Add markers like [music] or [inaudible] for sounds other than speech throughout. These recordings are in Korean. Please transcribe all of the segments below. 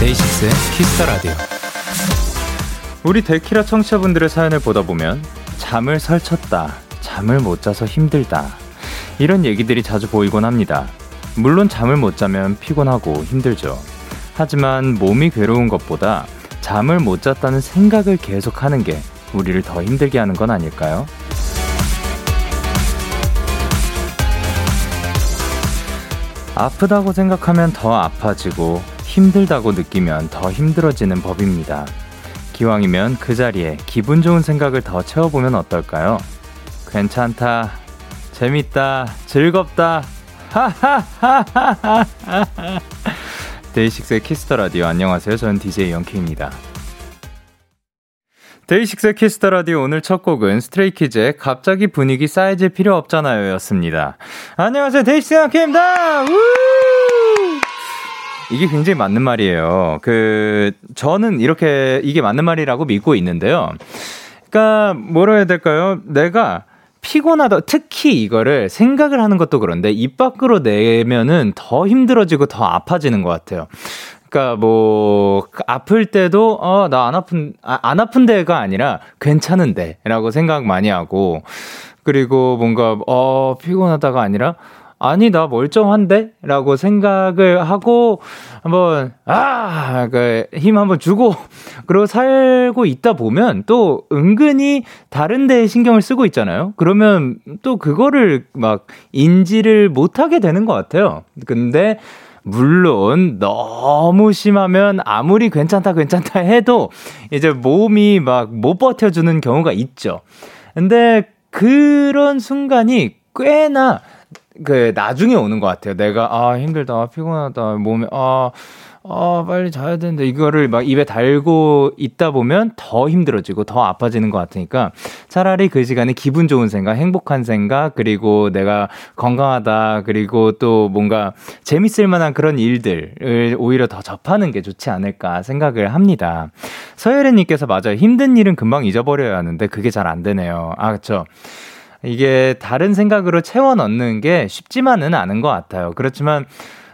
데이식스의 키스 더 라디오. 우리 데키라 청취자분들의 사연을 보다 보면 잠을 설쳤다, 잠을 못 자서 힘들다 이런 얘기들이 자주 보이곤 합니다. 물론 잠을 못 자면 피곤하고 힘들죠. 하지만 몸이 괴로운 것보다 잠을 못 잤다는 생각을 계속 하는 게 우리를 더 힘들게 하는 건 아닐까요? 아프다고 생각하면 더 아파지고 힘들다고 느끼면 더 힘들어지는 법입니다. 기왕이면 그 자리에 기분 좋은 생각을 더 채워보면 어떨까요? 괜찮다, 재밌다, 즐겁다, 하하하하하. [laughs] 데이식스의 키스 더 라디오 안녕하세요. 저는 DJ 영케이입니다. 데이식스의 키스 더 라디오 오늘 첫 곡은 스트레이키즈의 갑자기 분위기 싸해질 필요 없잖아요 였습니다. 안녕하세요. 데이식스의 영케입니다. 이게 굉장히 맞는 말이에요. 그, 저는 이렇게, 이게 맞는 말이라고 믿고 있는데요. 그러니까, 뭐라 해야 될까요? 내가 피곤하다, 특히 이거를 생각을 하는 것도 그런데 입 밖으로 내면은 더 힘들어지고 더 아파지는 것 같아요. 그러니까 뭐 아플 때도 어 나 안 아픈 아, 안 아픈 데가 아니라 괜찮은데라고 생각 많이 하고 그리고 뭔가 어 피곤하다가 아니라 아니, 나 멀쩡한데? 라고 생각을 하고, 한번, 아! 그, 힘 한번 주고, [laughs] 그러고 살고 있다 보면 또 은근히 다른 데에 신경을 쓰고 있잖아요? 그러면 또 그거를 막 인지를 못하게 되는 것 같아요. 근데, 물론 너무 심하면 아무리 괜찮다 괜찮다 해도 이제 몸이 막 못 버텨주는 경우가 있죠. 근데 그런 순간이 꽤나 그 나중에 오는 것 같아요. 내가 아 힘들다, 피곤하다, 몸에 아, 아 빨리 자야 되는데 이거를 막 입에 달고 있다 보면 더 힘들어지고 더 아파지는 것 같으니까 차라리 그 시간에 기분 좋은 생각, 행복한 생각 그리고 내가 건강하다 그리고 또 뭔가 재밌을 만한 그런 일들을 오히려 더 접하는 게 좋지 않을까 생각을 합니다. 서예린님께서 맞아요. 힘든 일은 금방 잊어버려야 하는데 그게 잘 안 되네요. 아 그렇죠. 이게 다른 생각으로 채워 넣는 게 쉽지만은 않은 것 같아요. 그렇지만,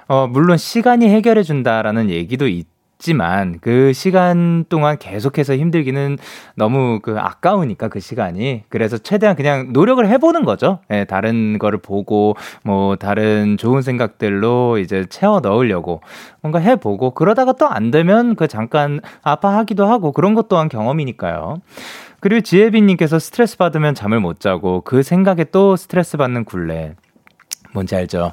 어, 물론 시간이 해결해 준다라는 얘기도 있 지만 그 시간 동안 계속해서 힘들기는 너무 그 아까우니까 그 시간이 그래서 최대한 그냥 노력을 해보는 거죠. 예, 다른 거를 보고 뭐 다른 좋은 생각들로 이제 채워 넣으려고 뭔가 해보고 그러다가 또 안 되면 그 잠깐 아파하기도 하고 그런 것 또한 경험이니까요. 그리고 지혜빈님께서 스트레스 받으면 잠을 못 자고 그 생각에 또 스트레스 받는 굴레. 뭔지 알죠?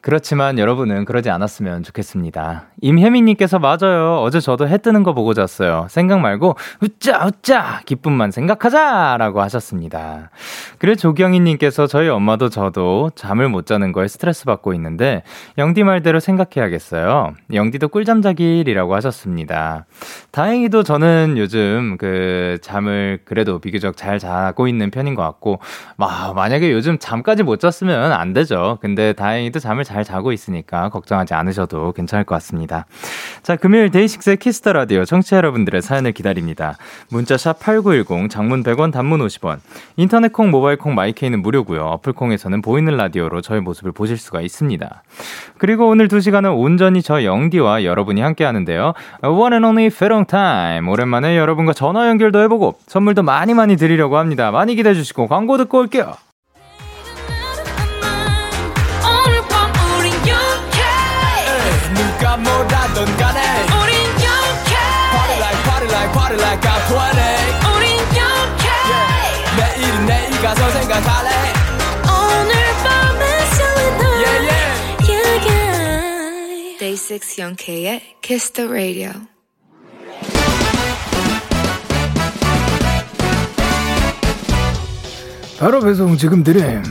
그렇지만 여러분은 그러지 않았으면 좋겠습니다. 임혜민님께서 맞아요. 어제 저도 해 뜨는 거 보고 잤어요. 생각 말고 웃자 웃자 기쁨만 생각하자라고 하셨습니다. 그래 조경희님께서 저희 엄마도 저도 잠을 못 자는 거에 스트레스 받고 있는데 영디 말대로 생각해야겠어요. 영디도 꿀잠 자길이라고 하셨습니다. 다행히도 저는 요즘 그 잠을 그래도 비교적 잘 자고 있는 편인 것 같고 와 만약에 요즘 잠까지 못 잤으면 안 되죠. 근데 다행히도 잠을 잘잘 자고 있으니까 걱정하지 않으셔도 괜찮을 것 같습니다. 자, 금요일 데이식스의 키스 더 라디오 청취자 여러분들의 사연을 기다립니다. 문자 샵 8910 장문 100원 단문 50원. 인터넷 콩 모바일 콩 마이케이는 무료고요. 어플 콩에서는 보이는 라디오로 저의 모습을 보실 수가 있습니다. 그리고 오늘 2시간은 온전히 저 영디와 여러분이 함께 하는데요. One and only 페롱 타임. 오랜만에 여러분과 전화 연결도 해보고 선물도 많이 많이 드리려고 합니다. 많이 기대해 주시고 광고 듣고 올게요. 20 우린 영케 yeah. 내일은 내일 가서 생각할래 오늘 밤에 설레는 yeah, yeah. yeah, yeah. Day 6 영케의 Kiss the Radio 바로 배송 지금 드림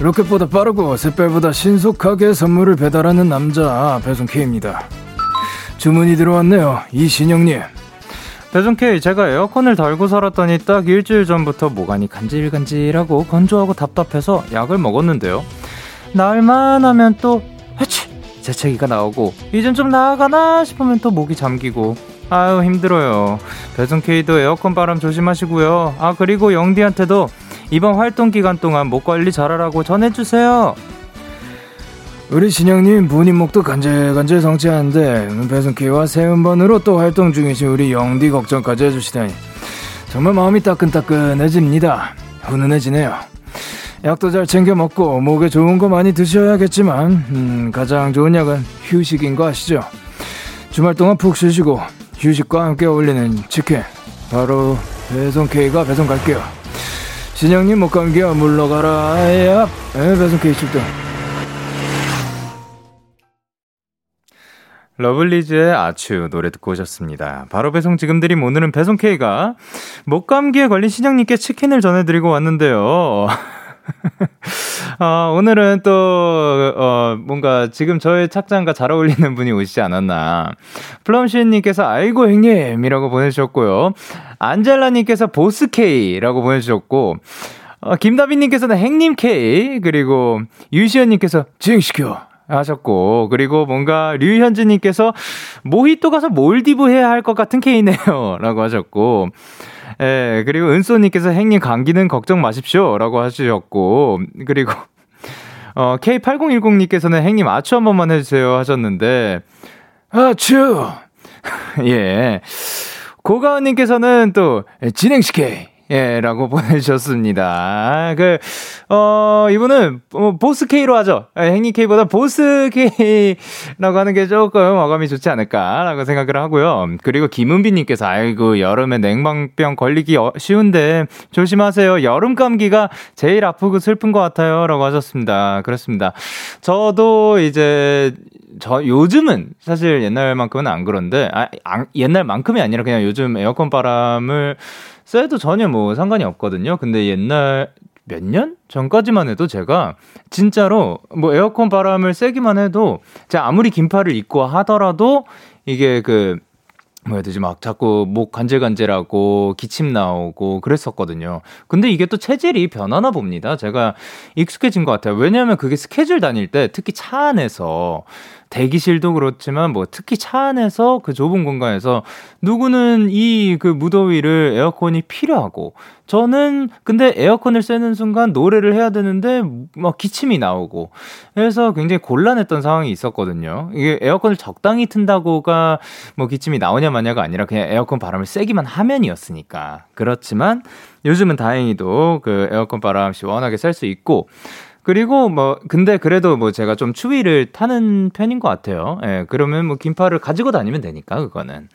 로켓보다 빠르고 샛별보다 신속하게 선물을 배달하는 남자 배송 K입니다. 주문이 들어왔네요. 이신영님. 배송K 제가 에어컨을 달고 살았더니 딱 일주일 전부터 모관이 간질간질하고 건조하고 답답해서 약을 먹었는데요. 날만 하면 또 해치 재채기가 나오고 이젠 좀 나아가나 싶으면 또 목이 잠기고 아유 힘들어요. 배송K도 에어컨 바람 조심하시고요. 아 그리고 영디한테도 이번 활동 기간 동안 목 관리 잘하라고 전해주세요. 우리 신영님 본인 목도 간질간질 성취하는데 배송K와 새 음반으로 또 활동 중이신 우리 영디 걱정까지 해주시다니 정말 마음이 따끈따끈해집니다. 훈훈해지네요. 약도 잘 챙겨 먹고 목에 좋은 거 많이 드셔야겠지만 음, 가장 좋은 약은 휴식인 거 아시죠? 주말 동안 푹 쉬시고 휴식과 함께 어울리는 치킨 바로 배송 K가 배송 갈게요. 신영님 목감기야 물러가라 야 배송 K 출동. 러블리즈의 아츄 노래 듣고 오셨습니다. 바로 배송 지금 드림 오늘은 배송 K가 목 감기에 걸린 신영님께 치킨을 전해드리고 왔는데요. [laughs] 아, 오늘은 또, 어, 뭔가 지금 저의 착장과 잘 어울리는 분이 오시지 않았나. 플럼시님께서 아이고 형님이라고 보내주셨고요. 안젤라님께서 보스케이라고 보내주셨고, 어, 김다빈님께서는 행님 K, 그리고 유시연님께서 지행시켜. 하셨고 그리고 뭔가 류현진님께서 모히또 가서 몰디브 해야 할 것 같은 K네요라고 [laughs] 하셨고 예, 그리고 은쏘님께서 행님 감기는 걱정 마십시오. 라고 하셨고, 그리고, 어, K8010님께서는 행님 아추 한 번만 해주세요. 하셨는데, 아추! [laughs] 예. 고가은님께서는 또, 진행시켜. 예, 라고 [laughs] 보내주셨습니다. 그, 어, 이분은, 어, 보스 K로 하죠. 예, 행님 K보다 보스 K라고 하는 게 조금 어감이 좋지 않을까라고 생각을 하고요. 그리고 김은비님께서, 아이고, 여름에 냉방병 걸리기 어, 쉬운데, 조심하세요. 여름 감기가 제일 아프고 슬픈 것 같아요. 라고 하셨습니다. 그렇습니다. 저도 이제, 저 요즘은 사실 옛날만큼은 안 그런데, 아, 옛날만큼이 아니라 그냥 요즘 에어컨 바람을 쎄도 전혀 뭐 상관이 없거든요. 근데 옛날 몇 년 전까지만 해도 제가 진짜로 뭐 에어컨 바람을 쐬기만 해도 제가 아무리 긴팔을 입고 하더라도 이게 그 뭐야 되지 막 자꾸 목 간질간질하고 기침 나오고 그랬었거든요. 근데 이게 또 체질이 변하나 봅니다. 제가 익숙해진 것 같아요. 왜냐하면 그게 스케줄 다닐 때 특히 차 안에서 대기실도 그렇지만 뭐 특히 차 안에서 그 좁은 공간에서 누구는 이 그 무더위를 에어컨이 필요하고 저는 근데 에어컨을 쐬는 순간 노래를 해야 되는데 막 기침이 나오고 그래서 굉장히 곤란했던 상황이 있었거든요. 이게 에어컨을 적당히 튼다고가 뭐 기침이 나오냐 마냐가 아니라 그냥 에어컨 바람을 쐬기만 하면이었으니까. 그렇지만 요즘은 다행히도 그 에어컨 바람 시원하게 쐴 수 있고 그리고 뭐 근데 그래도 뭐 제가 좀 추위를 타는 편인 것 같아요. 예, 그러면 뭐 긴팔을 가지고 다니면 되니까 그거는.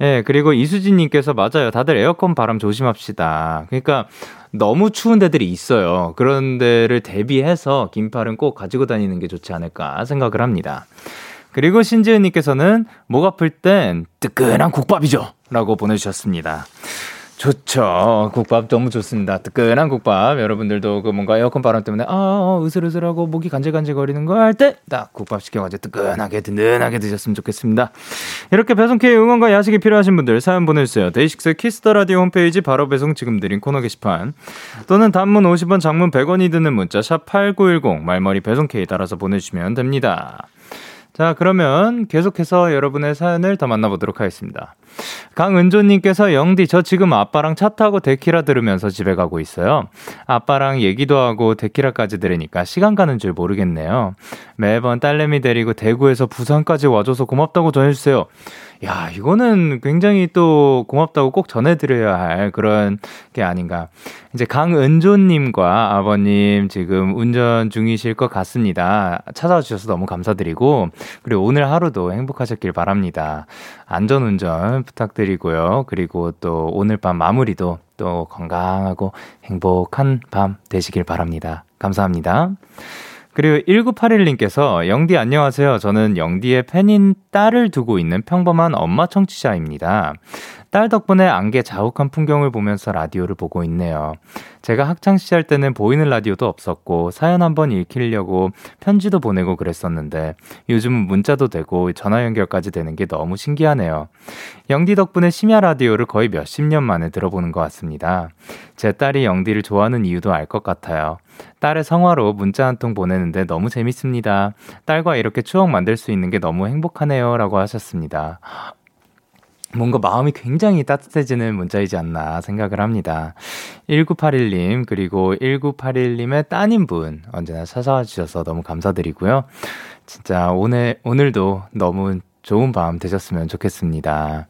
예, 그리고 이수진 님께서 맞아요. 다들 에어컨 바람 조심합시다. 그러니까 너무 추운 데들이 있어요. 그런 데를 대비해서 긴팔은 꼭 가지고 다니는 게 좋지 않을까 생각을 합니다. 그리고 신지은 님께서는 목 아플 땐 뜨끈한 국밥이죠. 라고 보내주셨습니다. 좋죠. 국밥 너무 좋습니다. 뜨끈한 국밥. 여러분들도 그 뭔가 에어컨 바람 때문에 아, 어, 으슬으슬하고 목이 간질간질 거리는 거 할 때 딱 국밥 시켜가지고 뜨끈하게 든든하게 드셨으면 좋겠습니다. 이렇게 배송K 응원과 야식이 필요하신 분들 사연 보내주세요. 데이식스 키스 더 라디오 홈페이지 바로 배송 지금 드린 코너 게시판 또는 단문 50원, 장문 100원이 드는 문자 샵 #8910 말머리 배송K 따라서 보내주시면 됩니다. 자, 그러면 계속해서 여러분의 사연을 더 만나보도록 하겠습니다. 강은조님께서 영디, 저 지금 아빠랑 차 타고 데키라 들으면서 집에 가고 있어요. 아빠랑 얘기도 하고 데키라까지 들으니까 시간 가는 줄 모르겠네요. 매번 딸내미 데리고 대구에서 부산까지 와줘서 고맙다고 전해주세요. 야, 이거는 굉장히 또 고맙다고 꼭 전해드려야 할 그런 게 아닌가. 이제 강은조님과 아버님 지금 운전 중이실 것 같습니다. 찾아와 주셔서 너무 감사드리고, 그리고 오늘 하루도 행복하셨길 바랍니다. 안전 운전 부탁드리고요. 그리고 또 오늘 밤 마무리도 또 건강하고 행복한 밤 되시길 바랍니다. 감사합니다. 그리고 1981님께서 영디 안녕하세요. 저는 영디의 팬인 딸을 두고 있는 평범한 엄마 청취자입니다. 딸 덕분에 안개 자욱한 풍경을 보면서 라디오를 보고 있네요. 제가 학창시절 때는 보이는 라디오도 없었고 사연 한번 읽히려고 편지도 보내고 그랬었는데 요즘은 문자도 되고 전화 연결까지 되는 게 너무 신기하네요. 영디 덕분에 심야 라디오를 거의 몇십 년 만에 들어보는 것 같습니다. 제 딸이 영디를 좋아하는 이유도 알 것 같아요. 딸의 성화로 문자 한 통 보내는데 너무 재밌습니다. 딸과 이렇게 추억 만들 수 있는 게 너무 행복하네요. 라고 하셨습니다. 뭔가 마음이 굉장히 따뜻해지는 문자이지 않나 생각을 합니다. 1981님, 그리고 1981님의 따님분, 언제나 찾아와 주셔서 너무 감사드리고요. 진짜 오늘, 오늘도 너무 좋은 밤 되셨으면 좋겠습니다.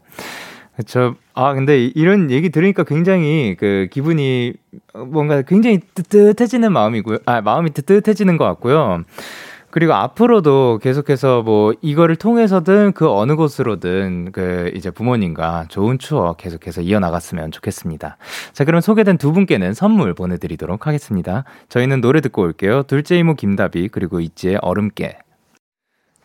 그쵸. 아, 근데 이런 얘기 들으니까 굉장히 그 기분이 뭔가 굉장히 뜨뜻해지는 마음이고요. 아, 마음이 뜨뜻해지는 것 같고요. 그리고 앞으로도 계속해서 뭐 이거를 통해서든 그 어느 곳으로든 그 이제 부모님과 좋은 추억 계속해서 이어나갔으면 좋겠습니다. 자, 그럼 소개된 두 분께는 선물 보내드리도록 하겠습니다. 저희는 노래 듣고 올게요. 둘째 이모 김다비 그리고 있지의 얼음깨.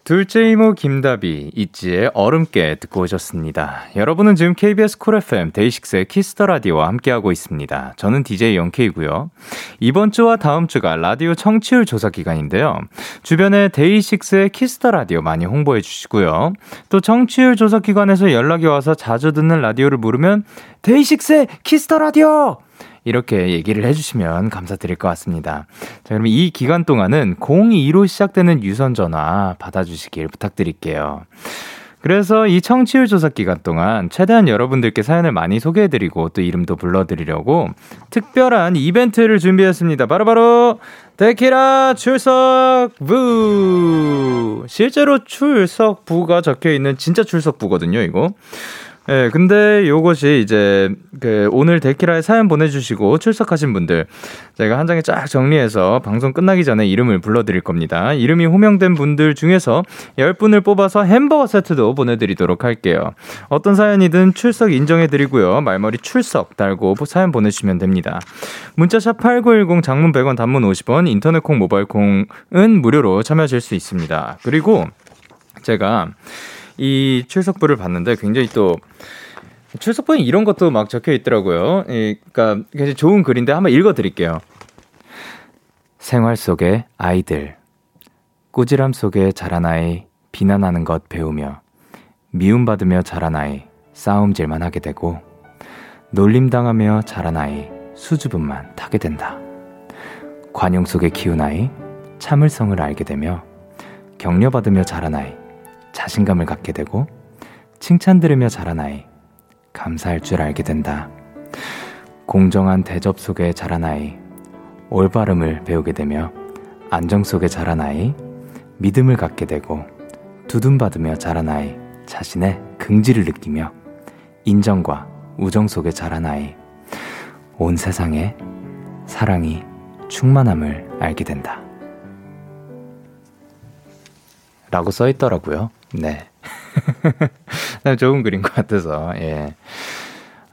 둘째 이모 김다비, 있지의 얼음깨 듣고 오셨습니다. 여러분은 지금 KBS 쿨 FM 데이식스의 키스 더 라디오와 함께하고 있습니다. 저는 DJ 영케이고요. 이번 주와 다음 주가 라디오 청취율 조사 기간인데요. 주변에 데이식스의 키스 더 라디오 많이 홍보해 주시고요. 또 청취율 조사 기관에서 연락이 와서 자주 듣는 라디오를 물으면 DAY6의 Kiss the Radio! 이렇게 얘기를 해주시면 감사드릴 것 같습니다. 자, 그럼 이 기간 동안은 02로 시작되는 유선 전화 받아주시길 부탁드릴게요. 그래서 이 청취율 조사 기간 동안 최대한 여러분들께 사연을 많이 소개해드리고 또 이름도 불러드리려고 특별한 이벤트를 준비했습니다. 바로바로 데키라 출석 부! 실제로 출석 부가 적혀 있는 진짜 출석 부거든요, 이거. 예, 네, 근데 요것이 이제 그 오늘 데키라에 사연 보내주시고 출석하신 분들 제가 한 장에 쫙 정리해서 방송 끝나기 전에 이름을 불러드릴 겁니다. 이름이 호명된 분들 중에서 10분을 뽑아서 햄버거 세트도 보내드리도록 할게요. 어떤 사연이든 출석 인정해드리고요. 말머리 출석 달고 사연 보내주시면 됩니다. 문자샵 8910 장문 100원 단문 50원 인터넷 콩 모바일 콩은 무료로 참여하실 수 있습니다. 그리고 제가 이 출석부를 봤는데 굉장히 또 출석부에 이런 것도 막 적혀 있더라고요. 그러니까 굉장히 좋은 글인데 한번 읽어 드릴게요. 생활 속의 아이들. 꾸지람 속에 자란 아이, 비난하는 것 배우며, 미움받으며 자란 아이, 싸움질만 하게 되고, 놀림당하며 자란 아이, 수줍음만 타게 된다. 관용 속에 키운 아이, 참을성을 알게 되며, 격려받으며 자란 아이, 자신감을 갖게 되고 칭찬 들으며 자란 아이 감사할 줄 알게 된다. 공정한 대접 속에 자란 아이 올바름을 배우게 되며 안정 속에 자란 아이 믿음을 갖게 되고 두둔받으며 자란 아이 자신의 긍지를 느끼며 인정과 우정 속에 자란 아이 온 세상에 사랑이 충만함을 알게 된다. 라고 써 있더라고요. [laughs] 네. 좋은 글인 것 같아서, 예.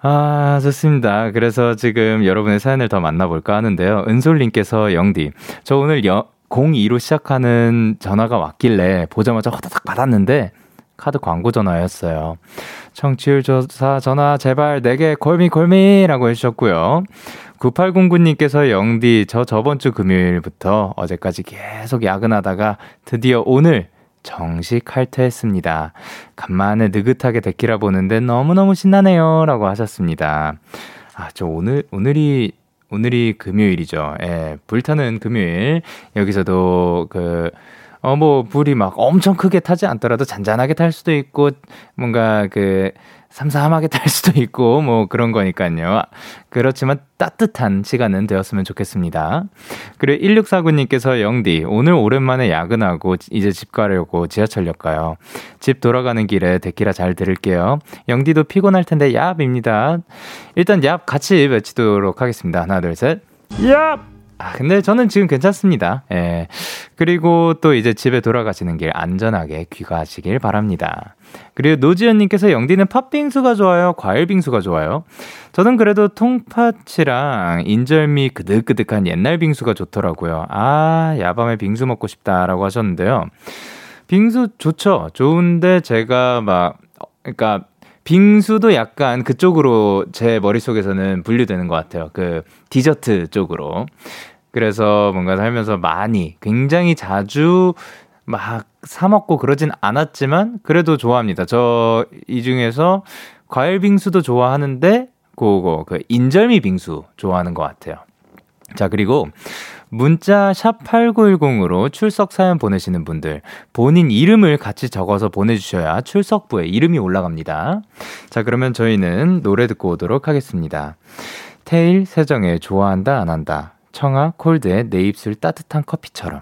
아, 좋습니다. 그래서 지금 여러분의 사연을 더 만나볼까 하는데요. 은솔님께서 영디, 저 오늘 여, 02로 시작하는 전화가 왔길래 보자마자 호다닥 받았는데 카드 광고 전화였어요. 청취율 조사 전화 제발 내게 골미 골미라고 해주셨고요. 9809님께서 영디 저 저번 주 금요일부터 어제까지 계속 야근하다가 드디어 오늘 정식 칼퇴했습니다. 간만에 느긋하게 데키라 보는데 너무너무 신나네요. 라고 하셨습니다. 아, 저 오늘, 오늘이, 오늘이 금요일이죠. 예, 불타는 금요일. 여기서도 그, 어, 뭐, 불이 막 엄청 크게 타지 않더라도 잔잔하게 탈 수도 있고, 뭔가 그, 삼삼하게 [laughs] 탈 수도 있고 뭐 그런 거니까요. 그렇지만 따뜻한 시간은 되었으면 좋겠습니다. 그리고 1649님께서 영디 오늘 오랜만에 야근하고 이제 집 가려고 지하철역 가요. 집 돌아가는 길에 데키라 잘 들을게요. 영디도 피곤할 텐데 얍입니다. 일단 얍 같이 외치도록 하겠습니다. 하나 둘 셋. 얍! 아, 근데 저는 지금 괜찮습니다. 예. 그리고 또 이제 집에 돌아가시는 길 안전하게 귀가하시길 바랍니다. 그리고 노지연님께서 영디는 팥빙수가 좋아요? 과일빙수가 좋아요? 저는 그래도 통팥이랑 인절미 그득그득한 옛날 빙수가 좋더라고요. 아, 야밤에 빙수 먹고 싶다라고 하셨는데요. 빙수 좋죠. 좋은데 제가 막, 그러니까 빙수도 약간 그쪽으로 제 머릿속에서는 분류되는 것 같아요. 그 디저트 쪽으로. 그래서 뭔가 살면서 많이, 굉장히 자주 막 사먹고 그러진 않았지만 그래도 좋아합니다. 저 이 중에서 과일 빙수도 좋아하는데 그거 그 인절미 빙수 좋아하는 것 같아요. 자, 그리고 문자 샵 8910으로 출석 사연 보내시는 분들 본인 이름을 같이 적어서 보내주셔야 출석부에 이름이 올라갑니다. 자, 그러면 저희는 노래 듣고 오도록 하겠습니다. 테일 세정의 좋아한다 안 한다. 청아 콜드의 내 입술 따뜻한 커피처럼.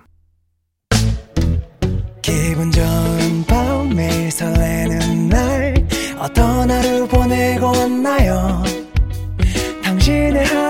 기분 좋은 밤 매일 설레는 날 어떤 하루 보내고 왔나요? 당신의 하루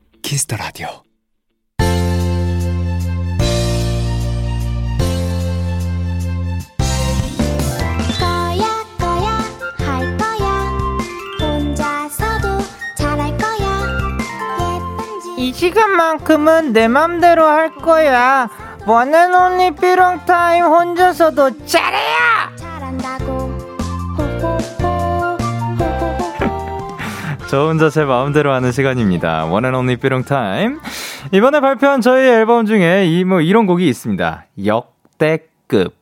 키스터 라디오. 이 시간만큼은 내 맘대로 할 거야. One and Only 삐롱 타임 혼자서도 잘해야! 저 혼자 제 마음대로 하는 시간입니다. One and Only 삐롱 타임. 이번에 발표한 저희 앨범 중에 이 뭐 이런 곡이 있습니다. 역대급.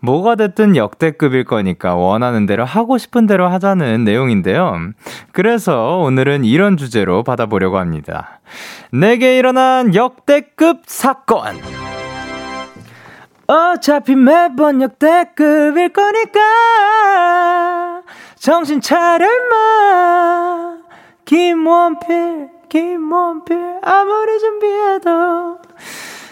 뭐가 됐든 역대급일 거니까 원하는 대로 하고 싶은 대로 하자는 내용인데요. 그래서 오늘은 이런 주제로 받아보려고 합니다. 내게 일어난 역대급 사건. 어차피 매번 역대급일 거니까 정신 차려마 김원필, 김원필, 아무리 준비해도.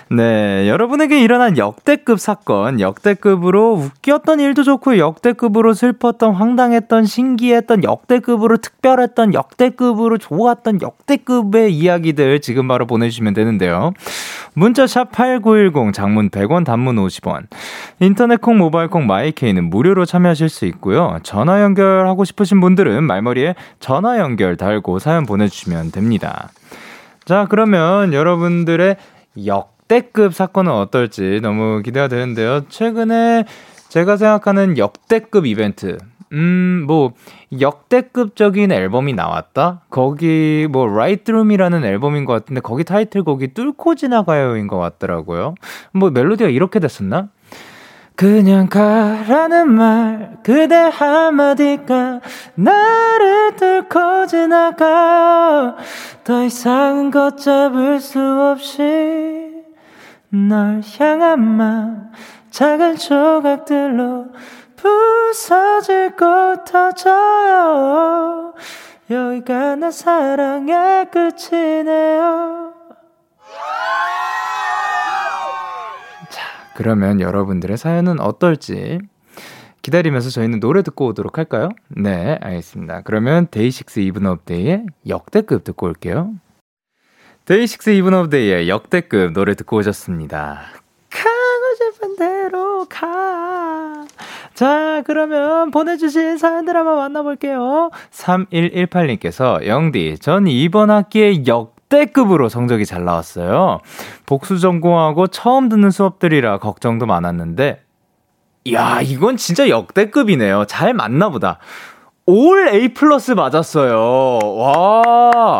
네, 여러분에게 일어난 역대급 사건, 역대급으로 웃겼던 일도 좋고, 역대급으로 슬펐던, 황당했던, 신기했던, 역대급으로 특별했던, 역대급으로 좋았던, 역대급의 이야기들 지금 바로 보내주시면 되는데요. 문자 샵 8910, 장문 100원, 단문 50원. 인터넷 콩, 모바일 콩, my K는 무료로 참여하실 수 있고요. 전화 연결하고 싶으신 분들은 말머리에 전화 연결 달고 사연 보내주시면 됩니다. 자, 그러면 여러분들의 역 역대급 사건은 어떨지 너무 기대가 되는데요. 최근에 제가 생각하는 역대급 이벤트. 음, 뭐, 역대급적인 앨범이 나왔다? 거기, 뭐, Right Through Me라는 앨범인 것 같은데, 거기 타이틀곡이 뚫고 지나가요인 것 같더라고요. 뭐, 멜로디가 이렇게 됐었나? 그냥 가라는 말, 그대 한마디가 나를 뚫고 지나가. 더 이상은 걷잡을 수 없이. 널 향한 마음 작은 조각들로 부서질 것 같아져요. 여기가 나 사랑의 끝이네요. 자 그러면 여러분들의 사연은 어떨지 기다리면서 저희는 노래 듣고 오도록 할까요? 네 알겠습니다. 그러면 DAY6 Even of Day의 역대급 듣고 올게요 DAY6 Even of Day의 역대급 노래 듣고 오셨습니다. 가고 싶은 대로 가. 자, 그러면 보내주신 사연들 한번 만나볼게요. 3118님께서, 영디, 전 이번 학기에 역대급으로 성적이 잘 나왔어요. 복수 전공하고 처음 듣는 수업들이라 걱정도 많았는데, 야, 이건 진짜 역대급이네요. 잘 맞나 보다. 올 A 플러스 맞았어요. 와.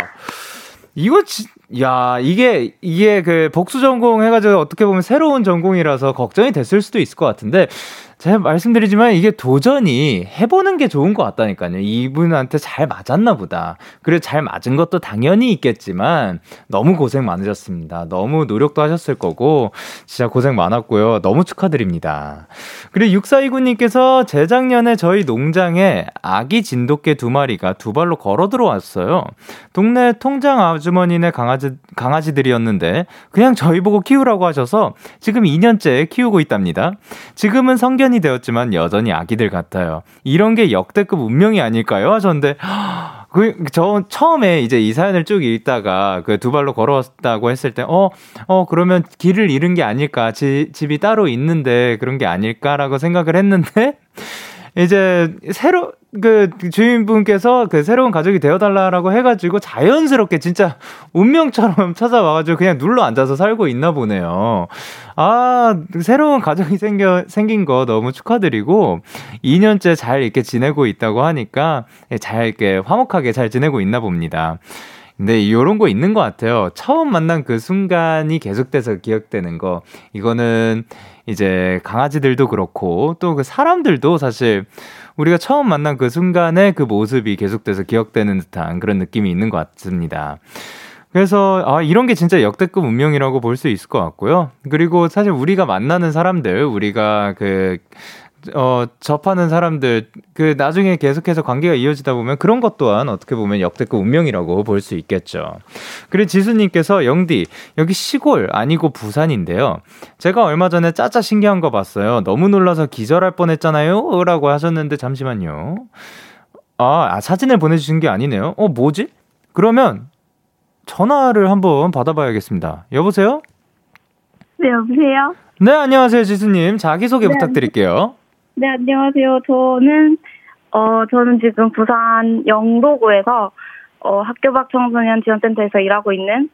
이거 진, 야, 이게, 이게 그 복수 전공 해가지고 어떻게 보면 새로운 전공이라서 걱정이 됐을 수도 있을 것 같은데, 제가 말씀드리지만 이게 도전이 해보는 게 좋은 것 같다니까요. 이분한테 잘 맞았나 보다. 그래, 잘 맞은 것도 당연히 있겠지만, 너무 고생 많으셨습니다. 너무 노력도 하셨을 거고, 진짜 고생 많았고요. 너무 축하드립니다. 그리고 6429님께서 재작년에 저희 농장에 아기 진돗개 두 마리가 두 발로 걸어 들어왔어요. 동네 통장 아주머니네 강아지, 강아지들이었는데, 그냥 저희 보고 키우라고 하셔서 지금 2년째 키우고 있답니다. 지금은 성견이 부산이 되었지만 여전히 아기들 같아요. 이런 게 역대급 운명이 아닐까요? 하셨는데, 그, 저 처음에 이제 이 사연을 쭉 읽다가 그 두 발로 걸어왔다고 했을 때, 어, 어, 그러면 길을 잃은 게 아닐까. 지, 집이 따로 있는데 그런 게 아닐까라고 생각을 했는데, [laughs] 이제 새로 그 주인분께서 그 새로운 가족이 되어달라라고 해가지고 자연스럽게 진짜 운명처럼 [laughs] 찾아와가지고 그냥 눌러 앉아서 살고 있나 보네요. 아 새로운 가족이 생겨 생긴 거 너무 축하드리고 2년째 잘 이렇게 지내고 있다고 하니까 잘 이렇게 화목하게 잘 지내고 있나 봅니다. 근데 이런 거 있는 것 같아요. 처음 만난 그 순간이 계속돼서 기억되는 거. 이거는 이제 강아지들도 그렇고 또 그 사람들도 사실 우리가 처음 만난 그 순간의 그 모습이 계속돼서 기억되는 듯한 그런 느낌이 있는 것 같습니다. 그래서 아 이런 게 진짜 역대급 운명이라고 볼 수 있을 것 같고요. 그리고 사실 우리가 만나는 사람들, 우리가 그 어, 접하는 사람들, 그, 나중에 계속해서 관계가 이어지다 보면 그런 것 또한 어떻게 보면 역대급 운명이라고 볼 수 있겠죠. 그리고 지수님께서 영디, 여기 시골 아니고 부산인데요. 제가 얼마 전에 짜짜 신기한 거 봤어요. 너무 놀라서 기절할 뻔 했잖아요? 라고 하셨는데 잠시만요. 아, 아, 사진을 보내주신 게 아니네요. 어, 뭐지? 그러면 전화를 한번 받아봐야겠습니다. 여보세요? 네, 여보세요? 네, 안녕하세요, 지수님. 자기소개 네, 부탁드릴게요. 네, 안녕하세요. 저는, 어, 저는 지금 부산 영도구에서, 어, 학교 밖 청소년 지원센터에서 일하고 있는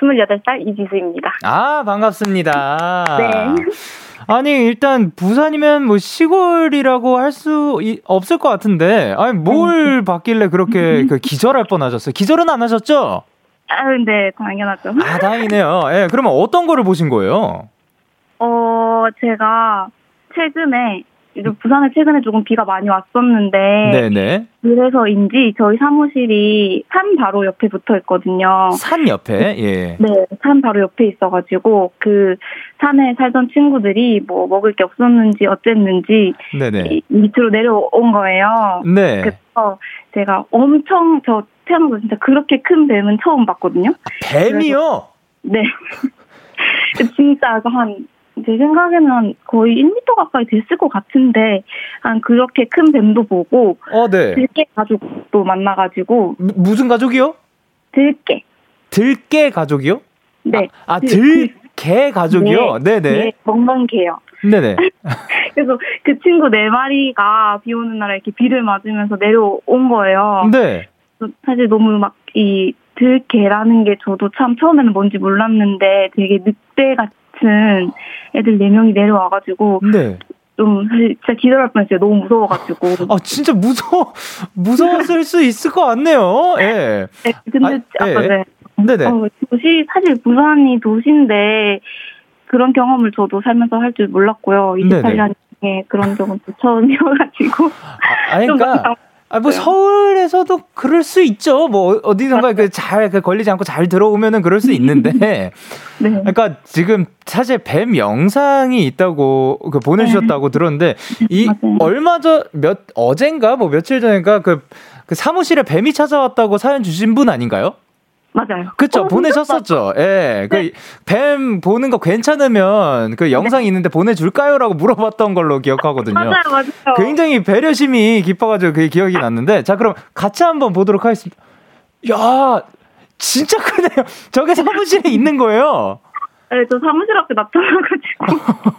28살 이지수입니다. 아, 반갑습니다. 네. 아니, 일단, 부산이면 뭐 시골이라고 할 수 없을 것 같은데, 아니, 뭘 네. 봤길래 그렇게 [laughs] 그 기절할 뻔 하셨어요? 기절은 안 하셨죠? 아, 네, 당연하죠. 아, 다행이네요. 예, 네, 그러면 어떤 거를 보신 거예요? 어, 제가 최근에 이제 부산에 최근에 조금 비가 많이 왔었는데 네네. 그래서인지 저희 사무실이 산 바로 옆에 붙어 있거든요. 산 옆에? 예. 네, 산 바로 옆에 있어가지고 그 산에 살던 친구들이 뭐 먹을 게 없었는지 어쨌는지 네네. 밑으로 내려온 거예요. 네. 그래서 제가 엄청 저 태어나서 진짜 그렇게 큰 뱀은 처음 봤거든요. 아, 뱀이요? 네. [laughs] 진짜 한 제 생각에는 거의 1m 가까이 됐을 것 같은데 한 그렇게 큰 뱀도 보고 어, 네. 들깨 가족도 만나가지고 무, 무슨 가족이요? 들깨. 들깨 가족이요? 네. 아, 아 들 개 가족이요? 네, 네. 네 먹는 개요. 네네. [laughs] 그래서 그 친구 네 마리가 비 오는 날에 이렇게 비를 맞으면서 내려온 거예요. 네. 사실 너무 막 이 들개라는 게 저도 참 처음에는 뭔지 몰랐는데 되게 늑대 같 같은 애들 4명이 내려와가지고. 네. 좀 사실 진짜 기절할 뻔했어요. 너무 무서워가지고. [laughs] 아 진짜 무서워 무서웠을 수 있을 것 같네요. 예. 네, 근데 아, 까 예. 네. 네네. 어, 도시 사실 부산이 도시인데 그런 경험을 저도 살면서 할 줄 몰랐고요. 28년 에 그런 적은 또 처음이어가지고. 아, 그러니까 [laughs] 아, 뭐 서울에서도 그럴 수 있죠. 뭐 어디선가 그잘 그 걸리지 않고 잘 들어오면은 그럴 수 있는데. [laughs] 네. 그러니까 지금 사실 뱀 영상이 있다고 그 보내주셨다고 네. 들었는데 이 맞아요. 얼마 전 몇 어젠가 뭐 며칠 전인가 그, 그 사무실에 뱀이 찾아왔다고 사연 주신 분 아닌가요? 맞아요. 그쵸, 어, 보내셨었죠. 예. 그 네. 그뱀 보는 거 괜찮으면 그 영상 이 네. 있는데 보내줄까요? 라고 물어봤던 걸로 기억하거든요. [laughs] 맞아요, 맞아요. 굉장히 배려심이 깊어가지고 그게 기억이 났는데, 자, 그럼 같이 한번 보도록 하겠습니다. 야, 진짜 크네요. 저게 사무실에 있는 거예요. 네, 저 사무실 앞에 나타나가지고.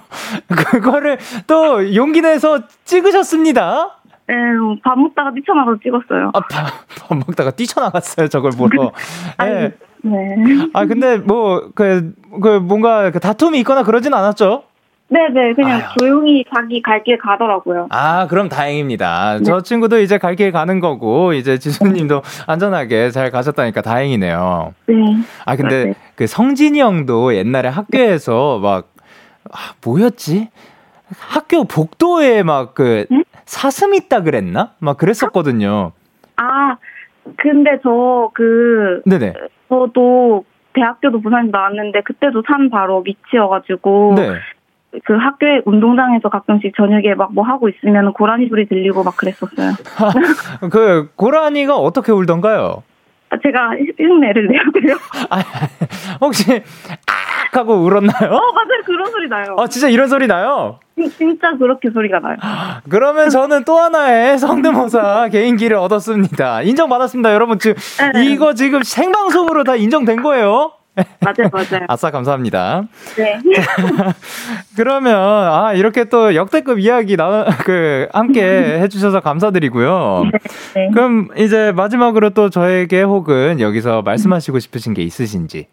[laughs] 그거를 또 용기 내서 찍으셨습니다. 네, 밥 먹다가 뛰쳐나가서 찍었어요. 아, 밥, 밥 먹다가 뛰쳐나갔어요, 저걸 보러. [laughs] 네. 네. 아, 근데 뭐, 그, 그 뭔가 그 다툼이 있거나 그러진 않았죠? 네네, 그냥 아유. 조용히 자기 갈 길 가더라고요. 아, 그럼 다행입니다. 네. 저 친구도 이제 갈 길 가는 거고, 이제 지수님도 안전하게 잘 가셨다니까 다행이네요. 네. 아, 근데 네. 그 성진이 형도 옛날에 학교에서 막, 아, 뭐였지? 학교 복도에 막 그 응? 사슴 있다 그랬나? 막 그랬었거든요. 아, 근데 저 그 네네. 저도 대학교도 부산에서 나왔는데 그때도 산 바로 밑이어가지고 네. 그 학교의 운동장에서 가끔씩 저녁에 막 뭐 하고 있으면 고라니 소리 들리고 막 그랬었어요. [laughs] 그 고라니가 어떻게 울던가요? 제가 흉내를 내야 돼요. [laughs] 아, 혹시 악 하고 울었나요? 어 맞아요 그런 소리 나요. 아 진짜 이런 소리 나요? 진짜 그렇게 소리가 나요. 그러면 저는 또 하나의 성대모사 개인기를 얻었습니다. 인정받았습니다, 여러분. 지금 네. 이거 지금 생방송으로 다 인정된 거예요. 맞아요, 맞아요. [laughs] 아싸, 감사합니다. 네. [laughs] 그러면, 아, 이렇게 또 역대급 이야기 나, [laughs] 그, 함께 해주셔서 감사드리고요. 네, 네. 그럼 이제 마지막으로 또 저에게 혹은 여기서 말씀하시고 싶으신 게 있으신지.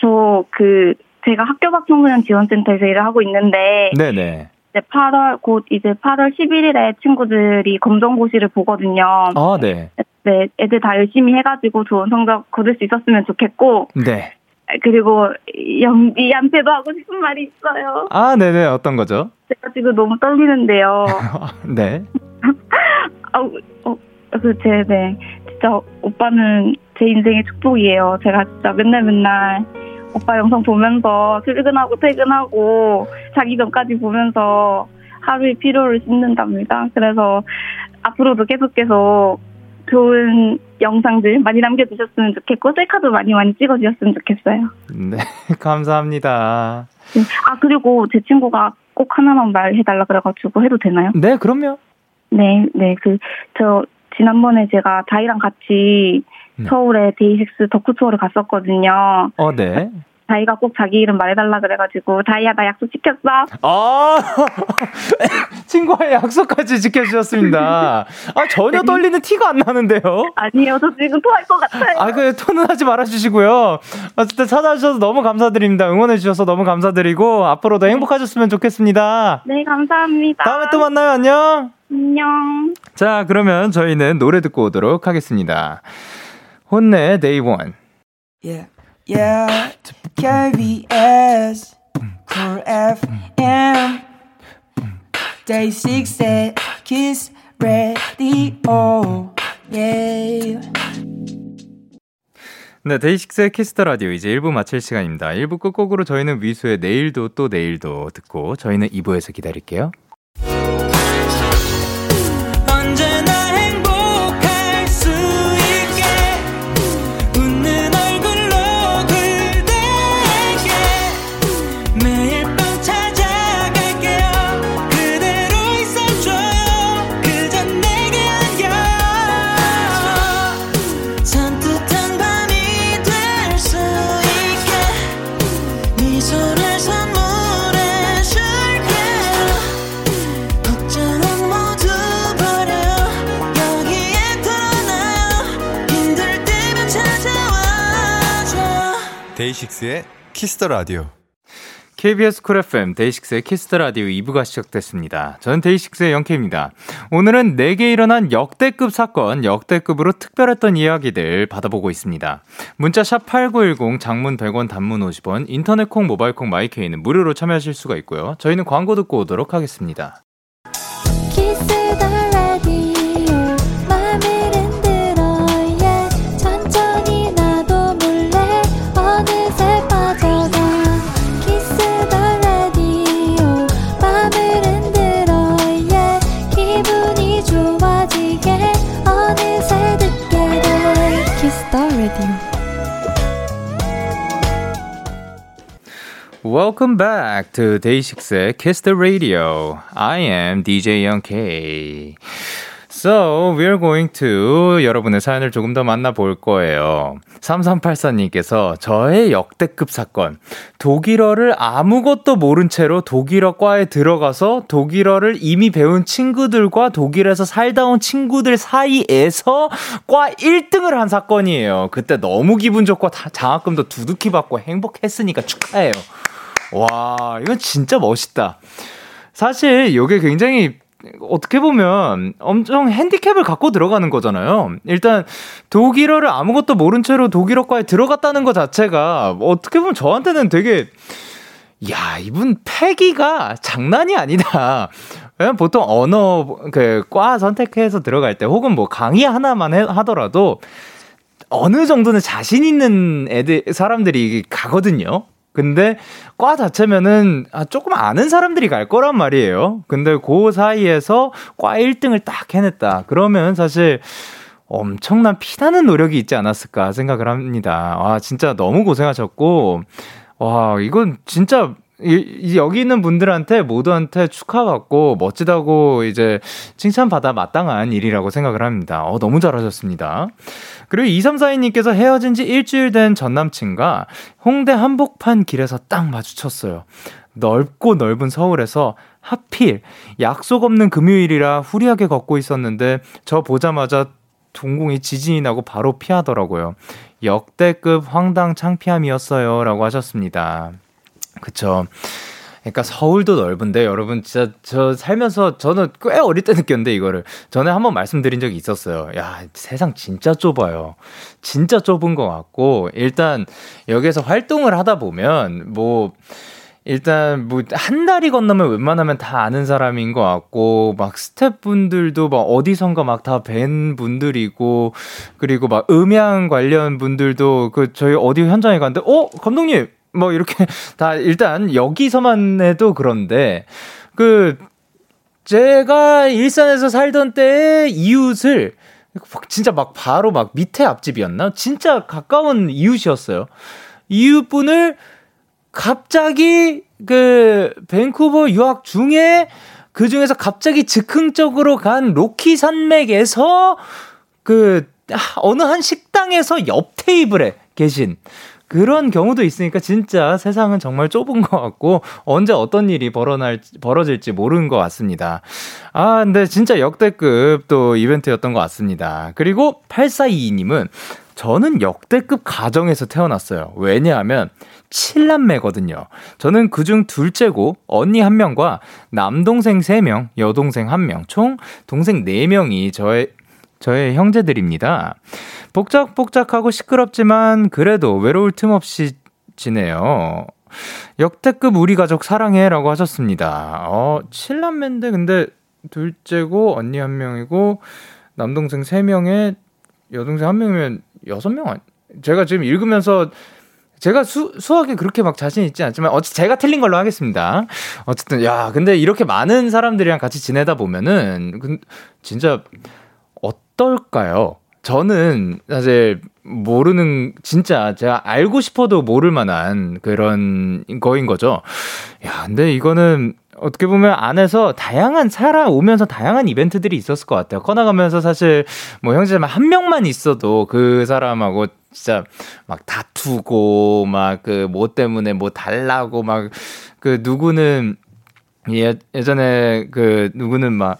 저, 그, 제가 학교 밖 청소년 지원센터에서 일을 하고 있는데. 네네. 이제 8월, 곧 이제 8월 11일에 친구들이 검정고시를 보거든요. 아, 네. 네, 애들 다 열심히 해가지고 좋은 성적 거둘 수 있었으면 좋겠고. 네. 그리고 영비한테도 하고 싶은 말이 있어요. 아, 네네. 어떤 거죠? 제가 지금 너무 떨리는데요. [laughs] 네. [laughs] 아, 어, 그, 제, 네. 진짜 오빠는 제 인생의 축복이에요. 제가 진짜 맨날 맨날 오빠 영상 보면서 출근하고 퇴근하고 자기 전까지 보면서 하루의 피로를 씻는답니다. 그래서 앞으로도 계속 계속 좋은 영상들 많이 남겨주셨으면 좋겠고 셀카도 많이 많이 찍어주셨으면 좋겠어요. 네, [laughs] 감사합니다. 네. 아 그리고 제 친구가 꼭 하나만 말해달라 그래가지고 해도 되나요? 네, 그럼요. 네, 네, 그 저 지난번에 제가 다이랑 같이 네. 서울에 데이식스 덕후 투어를 갔었거든요. 어, 네. 다이가 꼭 자기 이름 말해달라 그래가지고 다이야 나 약속 지켰어. 아 [laughs] 친구와의 약속까지 지켜주셨습니다. 아 전혀 떨리는 티가 안 나는데요. 아니요 저 지금 토할 것 같아요. 아그 토는 하지 말아주시고요. 어쨌든 찾아주셔서 너무 감사드립니다. 응원해주셔서 너무 감사드리고 앞으로도 네. 행복하셨으면 좋겠습니다. 네 감사합니다. 다음에 또 만나요 안녕. 안녕. 자 그러면 저희는 노래 듣고 오도록 하겠습니다. 혼내 Day One. Yeah. Yeah, KBS, Cool FM, Day 6의 Kiss the Radio, yeah. 네, DAY6의 Kiss the Radio 이제 1부 마칠 시간입니다. 1부 끝곡으로 저희는 위수의 내일도 또 내일도 듣고 저희는 2부에서 기다릴게요. DAY6의 Kiss the Radio. KBS 쿨 FM 데이식스의 키스터 라디오 2부가 시작됐습니다. 저는 DAY6의 Young K입니다. 오늘은 내게 일어난 역대급 사건, 역대급으로 특별했던 이야기들 받아보고 있습니다. 문자 샵 8910, 장문 100원, 단문 50원, 인터넷 콩, 모바일 콩, my K는 무료로 참여하실 수가 있고요. 저희는 광고 듣고 오도록 하겠습니다. Welcome back to Day6의 Kiss the Radio. I am DJ Young K. So, we're going to 여러분의 사연을 조금 더 만나볼 거예요. 3384님께서 저의 역대급 사건. 독일어를 아무것도 모른 채로 독일어 과에 들어가서 독일어를 이미 배운 친구들과 독일에서 살다 온 친구들 사이에서 과 1등을 한 사건이에요. 그때 너무 기분 좋고 장학금도 두둑히 받고 행복했으니까 축하해요. 와, 이건 진짜 멋있다. 사실 이게 굉장히 어떻게 보면 엄청 핸디캡을 갖고 들어가는 거잖아요. 일단 독일어를 아무것도 모른 채로 독일어과에 들어갔다는 것 자체가 어떻게 보면 저한테는 되게 야, 이분 패기가 장난이 아니다. 보통 언어 그 과 선택해서 들어갈 때 혹은 뭐 강의 하나만 해, 하더라도 어느 정도는 자신 있는 애들 사람들이 가거든요. 근데 과 자체면은 아, 조금 아는 사람들이 갈 거란 말이에요. 근데 그 사이에서 과 1등을 딱 해냈다. 그러면 사실 엄청난 피나는 노력이 있지 않았을까 생각을 합니다. 와, 진짜 너무 고생하셨고, 와, 이건 진짜 이, 여기 있는 분들한테 모두한테 축하받고 멋지다고 이제 칭찬받아 마땅한 일이라고 생각을 합니다. 어, 너무 잘하셨습니다. 그리고 2342님께서 헤어진 지 일주일 된 전 남친과 홍대 한복판 길에서 딱 마주쳤어요. 넓고 넓은 서울에서 하필 약속 없는 금요일이라 후리하게 걷고 있었는데 저 보자마자 동공이 지진이 나고 바로 피하더라고요. 역대급 황당 창피함이었어요. 라고 하셨습니다. 그쵸. 그러니까 서울도 넓은데 여러분 진짜 저 살면서 저는 꽤 어릴 때 느꼈는데 이거를 전에 한번 말씀드린 적이 있었어요. 야 세상 진짜 좁아요. 진짜 좁은 것 같고 일단 여기에서 활동을 하다 보면 뭐 일단 뭐 한 달이 건너면 웬만하면 다 아는 사람인 것 같고 막 스태프분들도 막 어디선가 막 다 뵌 분들이고 그리고 막 음향 관련 분들도 그 저희 어디 현장에 갔는데 어 감독님 뭐 이렇게 [laughs] 다 일단 여기서만 해도 그런데 그 제가 일산에서 살던 때의 이웃을 진짜 막 바로 막 밑에 앞집이었나? 진짜 가까운 이웃이었어요. 이웃분을 갑자기 그 밴쿠버 유학 중에 그 중에서 갑자기 즉흥적으로 간 로키 산맥에서 그 어느 한 식당에서 옆 테이블에 계신 그런 경우도 있으니까 진짜 세상은 정말 좁은 것 같고 언제 어떤 일이 벌어날 벌어질지 모르는 것 같습니다. 아, 근데 진짜 역대급 또 이벤트였던 것 같습니다. 그리고 8422님은 저는 역대급 가정에서 태어났어요. 왜냐하면 7남매거든요. 저는 그중 둘째고 언니 한 명과 남동생 3명, 여동생 1명, 총 동생 4명이 저의 저의 형제들입니다. 복작복작하고 시끄럽지만 그래도 외로울 틈 없이 지내요. 역대급 우리 가족 사랑해라고 하셨습니다. 어, 7남매인데 근데 둘째고 언니 한 명이고 남동생 3명에 여동생 한 명이면 6명 제가 지금 읽으면서 제가 수, 수학에 그렇게 막 자신 있지 않지만 어찌 제가 틀린 걸로 하겠습니다. 어쨌든 야 근데 이렇게 많은 사람들이랑 같이 지내다 보면은 진짜 어떨까요? 저는 사실 모르는 진짜 제가 알고 싶어도 모를 만한 그런 거인 거죠. 야, 근데 이거는 어떻게 보면 안에서 다양한 살아오면서 다양한 이벤트들이 있었을 것 같아요. 커나가면서 사실 뭐 형제자매 한 명만 있어도 그 사람하고 진짜 막 다투고 막 그 뭐 때문에 뭐 달라고 막 그 누구는 예, 예전에 그 누구는 막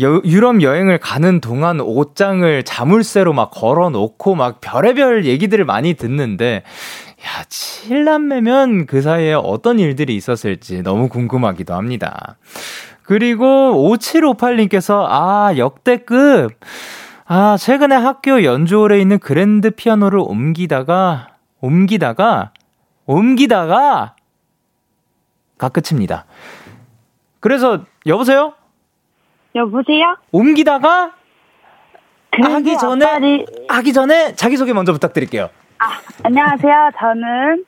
여, 유럽 여행을 가는 동안 옷장을 자물쇠로 막 걸어 놓고 막 별의별 얘기들을 많이 듣는데 야, 칠남매면 그 사이에 어떤 일들이 있었을지 너무 궁금하기도 합니다. 그리고 5758님께서 아, 역대급 아, 최근에 학교 연주홀에 있는 그랜드 피아노를 옮기다가 옮기다가 옮기다가 가 끝입니다. 그래서 여보세요? 여보세요? 옮기다가 하기 전에 아빠리... 하기 전에 자기 소개 먼저 부탁드릴게요. 아, 안녕하세요. 저는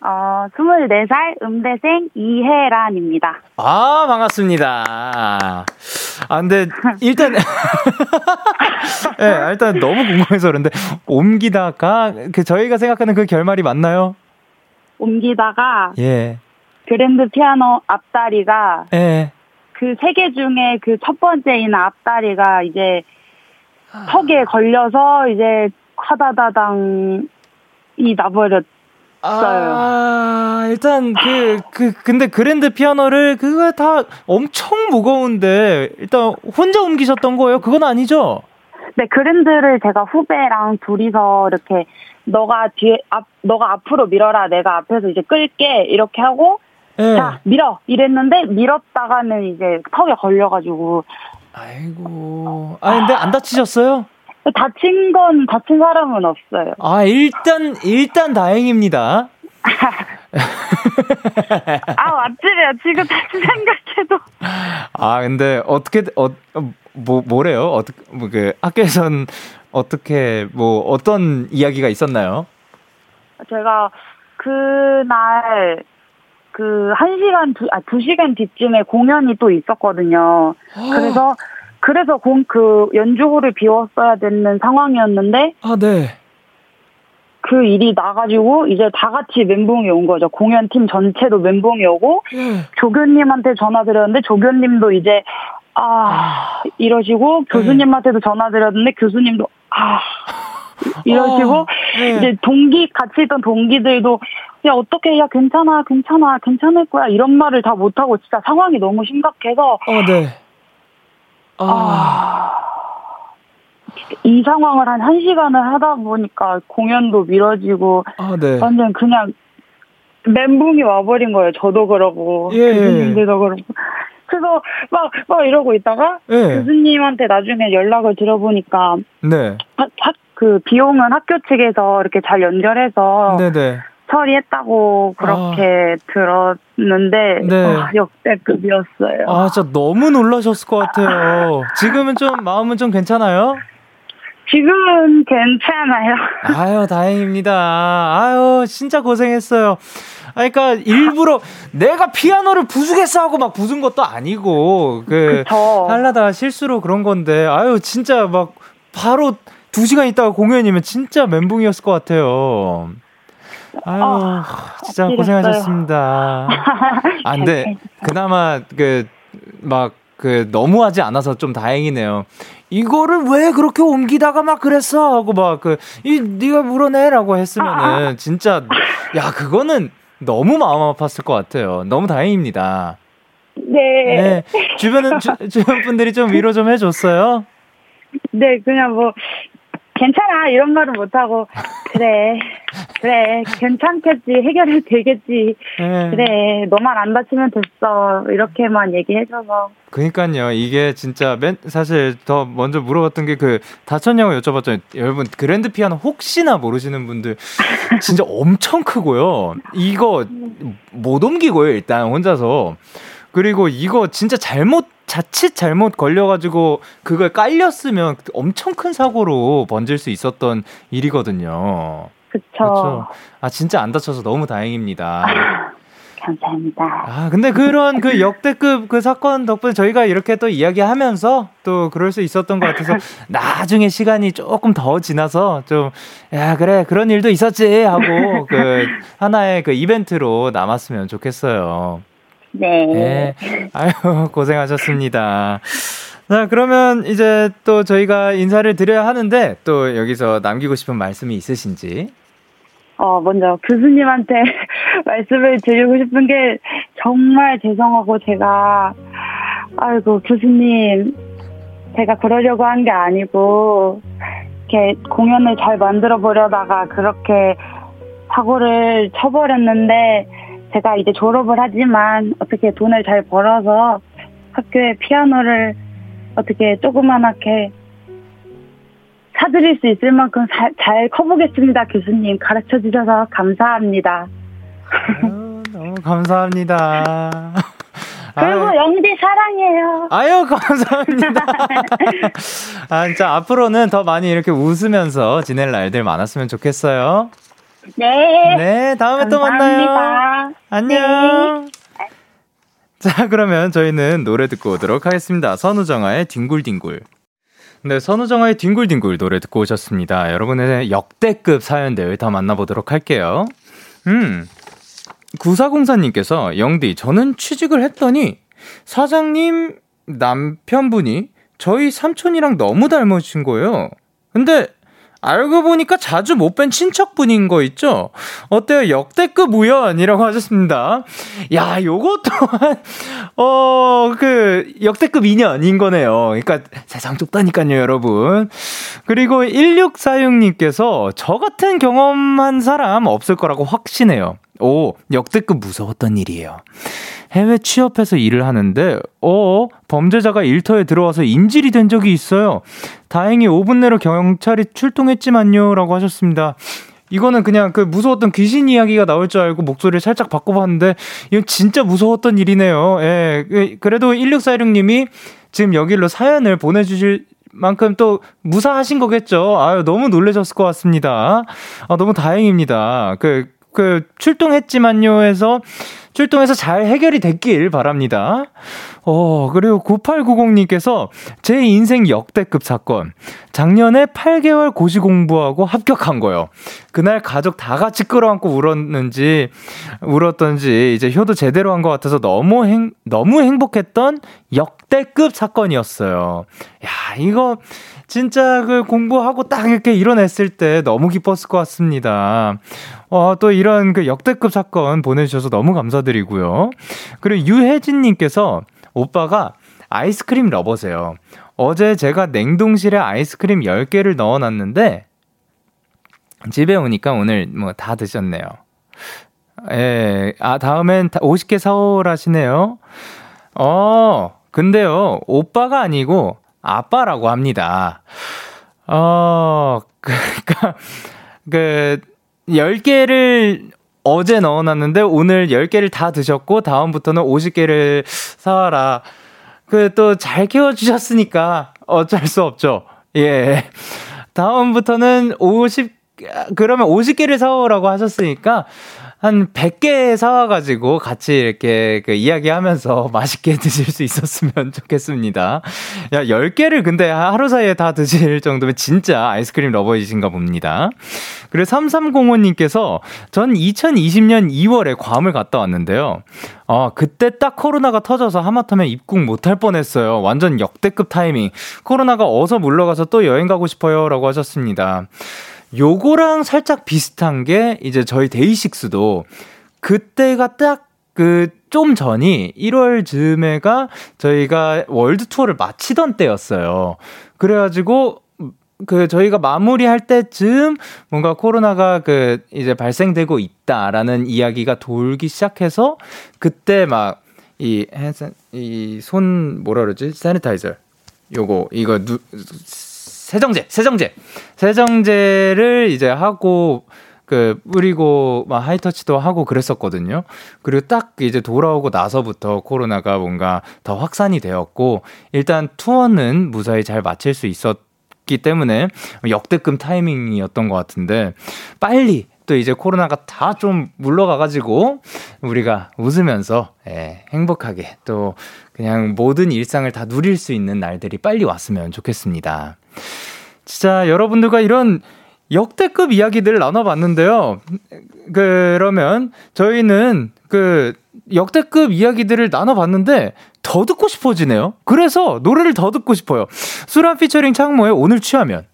어, 24살 음대생 이혜란입니다. 아, 반갑습니다. 아, 근데 일단 [laughs] 예, 네, 일단 너무 궁금해서 그런데 옮기다가 그 저희가 생각하는 그 결말이 맞나요? 옮기다가 예. 그랜드 피아노 앞다리가 예. 그 세 개 중에 그 첫 번째인 앞다리가 이제 아. 턱에 걸려서 이제 카다다당이 나버렸어요. 아, 일단 그, 그, 근데 그랜드 피아노를 그거 다 엄청 무거운데 일단 혼자 옮기셨던 거예요? 그건 아니죠? 네, 그랜드를 제가 후배랑 둘이서 이렇게 너가 뒤에 앞 너가 앞으로 밀어라 내가 앞에서 이제 끌게 이렇게 하고 네. 자 밀어 이랬는데 밀었다가는 이제 턱에 걸려가지고 아이고 아 근데 안 다치셨어요? 다친 건 다친 사람은 없어요. 아 일단 일단 다행입니다. [laughs] 아 맞지요 지금 다시 생각해도. 아 근데 어떻게 어뭐 뭐래요? 어떻게 뭐 그 학교에선 어떻게 뭐 어떤 이야기가 있었나요? 제가 그날 그, 한 시간, 두, 아, 두 시간 뒤쯤에 공연이 또 있었거든요. 그래서 그래서 공, 그 연주호를 비웠어야 되는 상황이었는데. 아, 네. 그 일이 나가지고 이제 다 같이 멘붕이 온 거죠. 공연팀 전체도 멘붕이 오고 네. 조교님한테 전화드렸는데 조교님도 이제 아 이러시고 네. 교수님한테도 전화드렸는데 교수님도 아 이러시고 어, 네. 이제 동기 같이 있던 동기들도 야 어떻게 야 괜찮아 괜찮아 괜찮을 거야 이런 말을 다 못하고 진짜 상황이 너무 심각해서 어, 네. 아, 아 이 상황을 한 1시간을 하다 보니까 공연도 미뤄지고 아, 네. 완전 그냥 멘붕이 와버린 거예요. 저도 그러고 예. 교수님들도 그러고 그래서 막, 막 이러고 있다가 예. 교수님한테 나중에 연락을 들어보니까 네. 하, 하, 그 비용은 학교 측에서 이렇게 잘 연결해서 네네. 처리했다고 그렇게 아. 들었는데 네. 와, 역대급이었어요. 아 진짜 너무 놀라셨을 것 같아요. 지금은 좀 마음은 좀 괜찮아요? 지금은 괜찮아요. 아유, 다행입니다. 아유, 진짜 고생했어요. 아, 그러니까 일부러 내가 피아노를 부수겠어 하고 막 부순 것도 아니고 그 그쵸. 하려다가 실수로 그런 건데 아유 진짜 막 바로 두 시간 있다가 공연이면 진짜 멘붕이었을 것 같아요. 아유 어, 진짜 고생하셨습니다. [laughs] 아 근데 그나마 그 막 그 너무하지 않아서 좀 다행이네요. 이거를 왜 그렇게 옮기다가 막 그랬어 하고 막 그 이 네가 물어내라고 했으면은 진짜 야 그거는 너무 마음 아팠을 것 같아요. 너무 다행입니다. 네. 네. 주변은 주, 주변 분들이 좀 위로 좀 해줬어요. 네, 그냥 뭐 괜찮아 이런 말은 못하고. 그래 그래 괜찮겠지 해결이 되겠지. 네. 그래 너만 안 다치면 됐어. 이렇게만 얘기해줘서 그니까요. 이게 진짜 맨 사실 더 먼저 물어봤던 게 그 다쳤냐고 여쭤봤더니 여러분 그랜드 피아노 혹시나 모르시는 분들 진짜 엄청 크고요. 이거 못 옮기고요 일단 혼자서. 그리고 이거 진짜 잘못 자칫 잘못 걸려가지고 그걸 깔렸으면 엄청 큰 사고로 번질 수 있었던 일이거든요. 그쵸. 아 진짜 안 다쳐서 너무 다행입니다. 감사합니다. 아 근데 그런 그 역대급 그 사건 덕분에 저희가 이렇게 또 이야기하면서 또 그럴 수 있었던 것 같아서 [laughs] 나중에 시간이 조금 더 지나서 좀 야 그래 그런 일도 있었지 하고 그 하나의 그 이벤트로 남았으면 좋겠어요. 네. 네. 아유, 고생하셨습니다. 자, 그러면 이제 또 저희가 인사를 드려야 하는데 또 여기서 남기고 싶은 말씀이 있으신지? 어, 먼저 교수님한테 [laughs] 말씀을 드리고 싶은 게 정말 죄송하고 제가 아이고 교수님 제가 그러려고 한 게 아니고 이렇게 공연을 잘 만들어 보려다가 그렇게 사고를 쳐버렸는데 제가 이제 졸업을 하지만 어떻게 돈을 잘 벌어서 학교에 피아노를 어떻게 조그만하게 사드릴 수 있을 만큼 잘, 잘 커보겠습니다, 교수님. 가르쳐 주셔서 감사합니다. 아유, 너무 감사합니다. [laughs] 그리고 아유. 영디 사랑해요. 아유, 감사합니다. [laughs] 아, 진짜 앞으로는 더 많이 이렇게 웃으면서 지낼 날들 많았으면 좋겠어요. 네. 네, 다음에 감사합니다. 또 만나요. 안녕. 네. 자, 그러면 저희는 노래 듣고 오도록 하겠습니다. 선우정아의 뒹굴뒹굴. 네, 선우정아의 뒹굴뒹굴 노래 듣고 오셨습니다. 여러분의 역대급 사연들 더 만나보도록 할게요. 음, 9404님께서, 영디, 저는 취직을 했더니, 사장님 남편분이 저희 삼촌이랑 너무 닮으신 거예요. 근데 알고 보니까 자주 못 뵌 친척분인 거 있죠? 어때요? 역대급 우연이라고 하셨습니다. 야, 요거 또한, 어, 그, 역대급 인연인 거네요. 그러니까 세상 좁다니까요, 여러분. 그리고 1646님께서 저 같은 경험한 사람 없을 거라고 확신해요. 오, 역대급 무서웠던 일이에요. 해외 취업해서 일을 하는데, 어, 범죄자가 일터에 들어와서 인질이 된 적이 있어요. 다행히 5분 내로 경찰이 출동했지만요. 라고 하셨습니다. 이거는 그냥 그 무서웠던 귀신 이야기가 나올 줄 알고 목소리를 살짝 바꿔봤는데, 이건 진짜 무서웠던 일이네요. 예. 그, 그래도 1646님이 지금 여기로 사연을 보내주실 만큼 또 무사하신 거겠죠. 아유, 너무 놀라셨을 것 같습니다. 아, 너무 다행입니다. 그, 그, 출동했지만요 해서 출동해서 잘 해결이 됐길 바랍니다. 어, 그리고 9890님께서 제 인생 역대급 사건. 작년에 8개월 고시 공부하고 합격한 거요. 그날 가족 다 같이 끌어안고 울었는지, 울었던지, 이제 효도 제대로 한 것 같아서 너무 행, 너무 행복했던 역대급 사건이었어요. 야, 이거, 진짜 그 공부하고 딱 이렇게 일어났을 때 너무 기뻤을 것 같습니다. 어, 또 이런 그 역대급 사건 보내주셔서 너무 감사드리고요. 그리고 유혜진님께서 오빠가 아이스크림 러버세요. 어제 제가 냉동실에 아이스크림 10개를 넣어 놨는데 집에 오니까 오늘 뭐 다 드셨네요. 예, 아, 다음엔 50개 사오라시네요. 어, 근데요, 오빠가 아니고 아빠라고 합니다. 어, [laughs] 그니까, 그, 10개를 어제 넣어놨는데 오늘 10개를 다 드셨고 다음부터는 50개를 사와라. 그 또 잘 키워주셨으니까 어쩔 수 없죠. 예. 다음부터는 50, 그러면 50개를 사오라고 하셨으니까 한 100개 사와가지고 같이 이렇게 그 이야기하면서 [laughs] 맛있게 드실 수 있었으면 좋겠습니다. 야, 10개를 근데 하루 사이에 다 드실 정도면 진짜 아이스크림 러버이신가 봅니다. 그리고 3305님께서 전 2020년 2월에 괌을 갔다 왔는데요. 어, 그때 딱 코로나가 터져서 하마터면 입국 못할 뻔했어요. 완전 역대급 타이밍. 코로나가 어서 물러가서 또 여행 가고 싶어요. 라고 하셨습니다. 요거랑 살짝 비슷한 게 이제 저희 데이식스도 그때가 딱 그 좀 전이 1월 즈음에가 저희가 월드 투어를 마치던 때였어요. 그래가지고 그 저희가 마무리할 때쯤 뭔가 코로나가 그 이제 발생되고 있다라는 이야기가 돌기 시작해서 그때 막 이 이 손 뭐라 그러지? 세니타이저 요거 이거 누 세정제, 세정제, 세정제를 이제 하고 그 뿌리고 막 하이터치도 하고 그랬었거든요. 그리고 딱 이제 돌아오고 나서부터 코로나가 뭔가 더 확산이 되었고 일단 투어는 무사히 잘 마칠 수 있었기 때문에 역대급 타이밍이었던 것 같은데 빨리 또 이제 코로나가 다 좀 물러가가지고 우리가 웃으면서 예, 행복하게 또 그냥 모든 일상을 다 누릴 수 있는 날들이 빨리 왔으면 좋겠습니다. 진짜 여러분들과 이런 역대급 이야기들을 나눠봤는데요. 그러면 저희는 그 역대급 이야기들을 나눠봤는데 더 듣고 싶어지네요. 그래서 노래를 더 듣고 싶어요. 수란 피처링 창모의 오늘 취하면.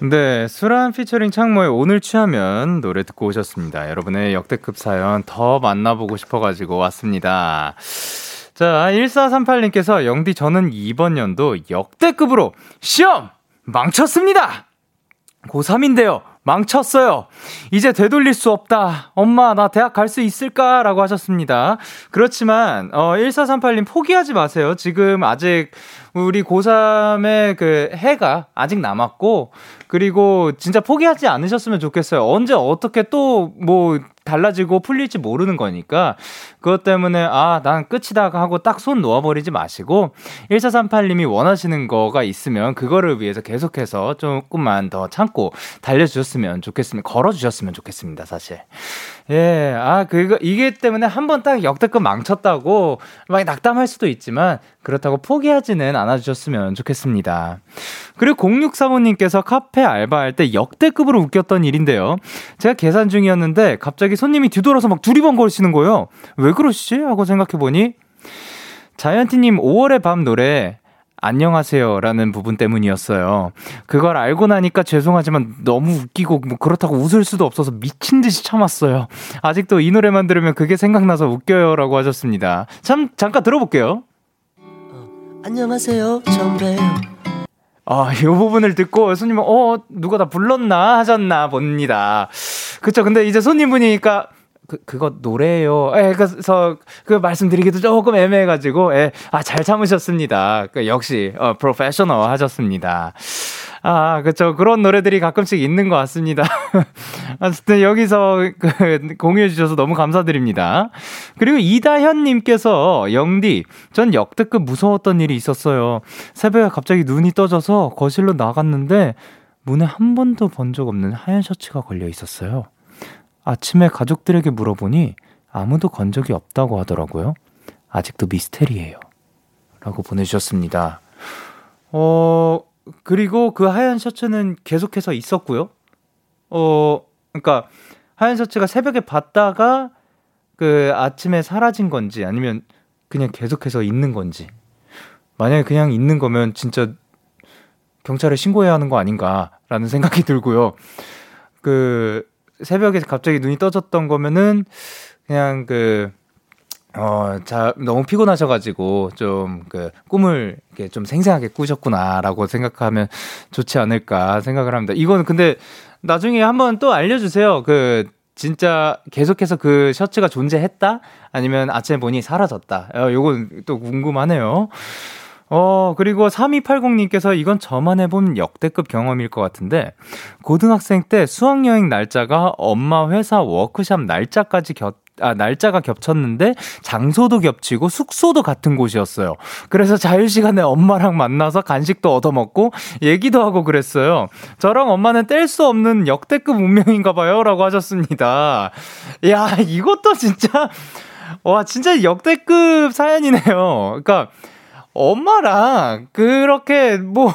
네, 수란 피처링 창모의 오늘 취하면 노래 듣고 오셨습니다. 여러분의 역대급 사연 더 만나보고 싶어가지고 왔습니다. 자, 1438님께서 영디 저는 이번 연도 역대급으로 시험 망쳤습니다! 고3인데요. 망쳤어요. 이제 되돌릴 수 없다. 엄마, 나 대학 갈 수 있을까? 라고 하셨습니다. 그렇지만, 어, 1438님 포기하지 마세요. 지금 아직 우리 고3의 그 해가 아직 남았고, 그리고 진짜 포기하지 않으셨으면 좋겠어요. 언제 어떻게 또 뭐 달라지고 풀릴지 모르는 거니까 그것 때문에 아, 난 끝이다 하고 딱 손 놓아버리지 마시고 1438님이 원하시는 거가 있으면 그거를 위해서 계속해서 조금만 더 참고 달려주셨으면 좋겠습니다. 걸어주셨으면 좋겠습니다, 사실. 예, 아, 그거, 이게 때문에 한 번 딱 역대급 망쳤다고 막 낙담할 수도 있지만 그렇다고 포기하지는 않아주셨으면 좋겠습니다. 그리고 0635님께서 카페 알바할 때 역대급으로 웃겼던 일인데요. 제가 계산 중이었는데 갑자기 손님이 뒤돌아서 막 두리번거리시는 거예요. 왜 그러시지? 하고 생각해보니 자이언티님 5월의 밤 노래 안녕하세요 라는 부분 때문이었어요. 그걸 알고 나니까 죄송하지만 너무 웃기고 뭐 그렇다고 웃을 수도 없어서 미친 듯이 참았어요. 아직도 이 노래만 들으면 그게 생각나서 웃겨요 라고 하셨습니다. 참, 잠깐 들어볼게요. 어, 안녕하세요. 처음 봬요. 아, 이 부분을 듣고 손님은, 어, 누가 다 불렀나 하셨나 봅니다. 그쵸. 근데 이제 손님분이니까, 그, 그거 노래예요. 예, 그래서 그 말씀드리기도 조금 애매해가지고, 예, 아, 잘 참으셨습니다. 그 역시, 어, 프로페셔널 하셨습니다. 아, 그쵸. 그런 노래들이 가끔씩 있는 것 같습니다. [laughs] 어쨌든 여기서 그 공유해주셔서 너무 감사드립니다. 그리고 이다현님께서, 영디, 전 역대급 무서웠던 일이 있었어요. 새벽에 갑자기 눈이 떠져서 거실로 나갔는데, 문에 한 번도 본 적 없는 하얀 셔츠가 걸려 있었어요. 아침에 가족들에게 물어보니 아무도 건 적이 없다고 하더라고요. 아직도 미스테리예요. 라고 보내주셨습니다. 어, 그리고 그 하얀 셔츠는 계속해서 있었고요. 어, 그러니까 하얀 셔츠가 새벽에 봤다가 그 아침에 사라진 건지 아니면 그냥 계속해서 있는 건지. 만약에 그냥 있는 거면 진짜 경찰에 신고해야 하는 거 아닌가라는 생각이 들고요. 그 새벽에 갑자기 눈이 떠졌던 거면은 그냥 그 어, 자, 너무 피곤하셔가지고, 좀, 그, 꿈을, 이렇게 좀 생생하게 꾸셨구나라고 생각하면 좋지 않을까 생각을 합니다. 이거는 근데, 나중에 한번 또 알려주세요. 그, 진짜 계속해서 그 셔츠가 존재했다? 아니면 아침에 보니 사라졌다? 어, 요건 또 궁금하네요. 어, 그리고 3280님께서 이건 저만 해본 역대급 경험일 것 같은데, 고등학생 때 수학여행 날짜가 엄마 회사 워크샵 날짜까지 겹, 아, 날짜가 겹쳤는데 장소도 겹치고 숙소도 같은 곳이었어요. 그래서 자유시간에 엄마랑 만나서 간식도 얻어먹고 얘기도 하고 그랬어요. 저랑 엄마는 뗄 수 없는 역대급 운명인가 봐요. 라고 하셨습니다. 야, 이것도 진짜, 와, 진짜 역대급 사연이네요. 그러니까 엄마랑 그렇게 뭐,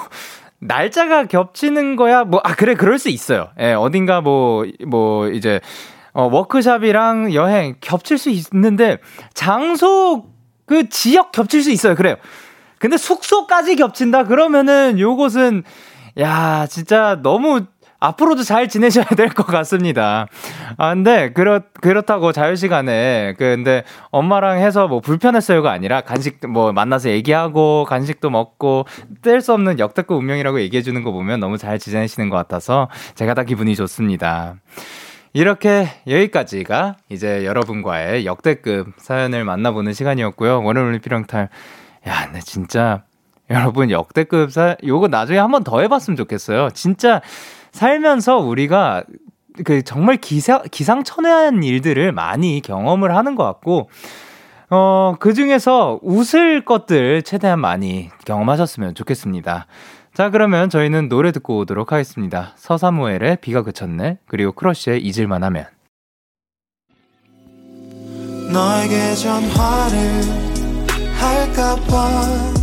날짜가 겹치는 거야? 뭐, 아, 그래, 그럴 수 있어요. 예, 어딘가 뭐, 뭐, 이제, 어, 워크샵이랑 여행 겹칠 수 있는데 장소 그 지역 겹칠 수 있어요. 그래요. 근데 숙소까지 겹친다 그러면은 요것은 야, 진짜 너무 앞으로도 잘 지내셔야 될 것 같습니다. 아, 근데, 그렇, 그렇다고 자유시간에, 그, 근데 엄마랑 해서 뭐 불편했어요가 아니라 간식, 뭐 만나서 얘기하고 간식도 먹고 뗄 수 없는 역대급 운명이라고 얘기해주는 거 보면 너무 잘 지내시는 것 같아서 제가 다 기분이 좋습니다. 이렇게 여기까지가 이제 여러분과의 역대급 사연을 만나보는 시간이었고요. 월요일 올림픽령탈. 야, 나 진짜 여러분 역대급 사 요거 나중에 한번 더 해봤으면 좋겠어요. 진짜 살면서 우리가 그 정말 기사, 기상천외한 일들을 많이 경험을 하는 것 같고, 어, 그 중에서 웃을 것들 최대한 많이 경험하셨으면 좋겠습니다. 자, 그러면 저희는 노래 듣고 오도록 하겠습니다. 서사무엘의 비가 그쳤네, 그리고 크러쉬의 잊을만 하면. 너에게 전화를 할까봐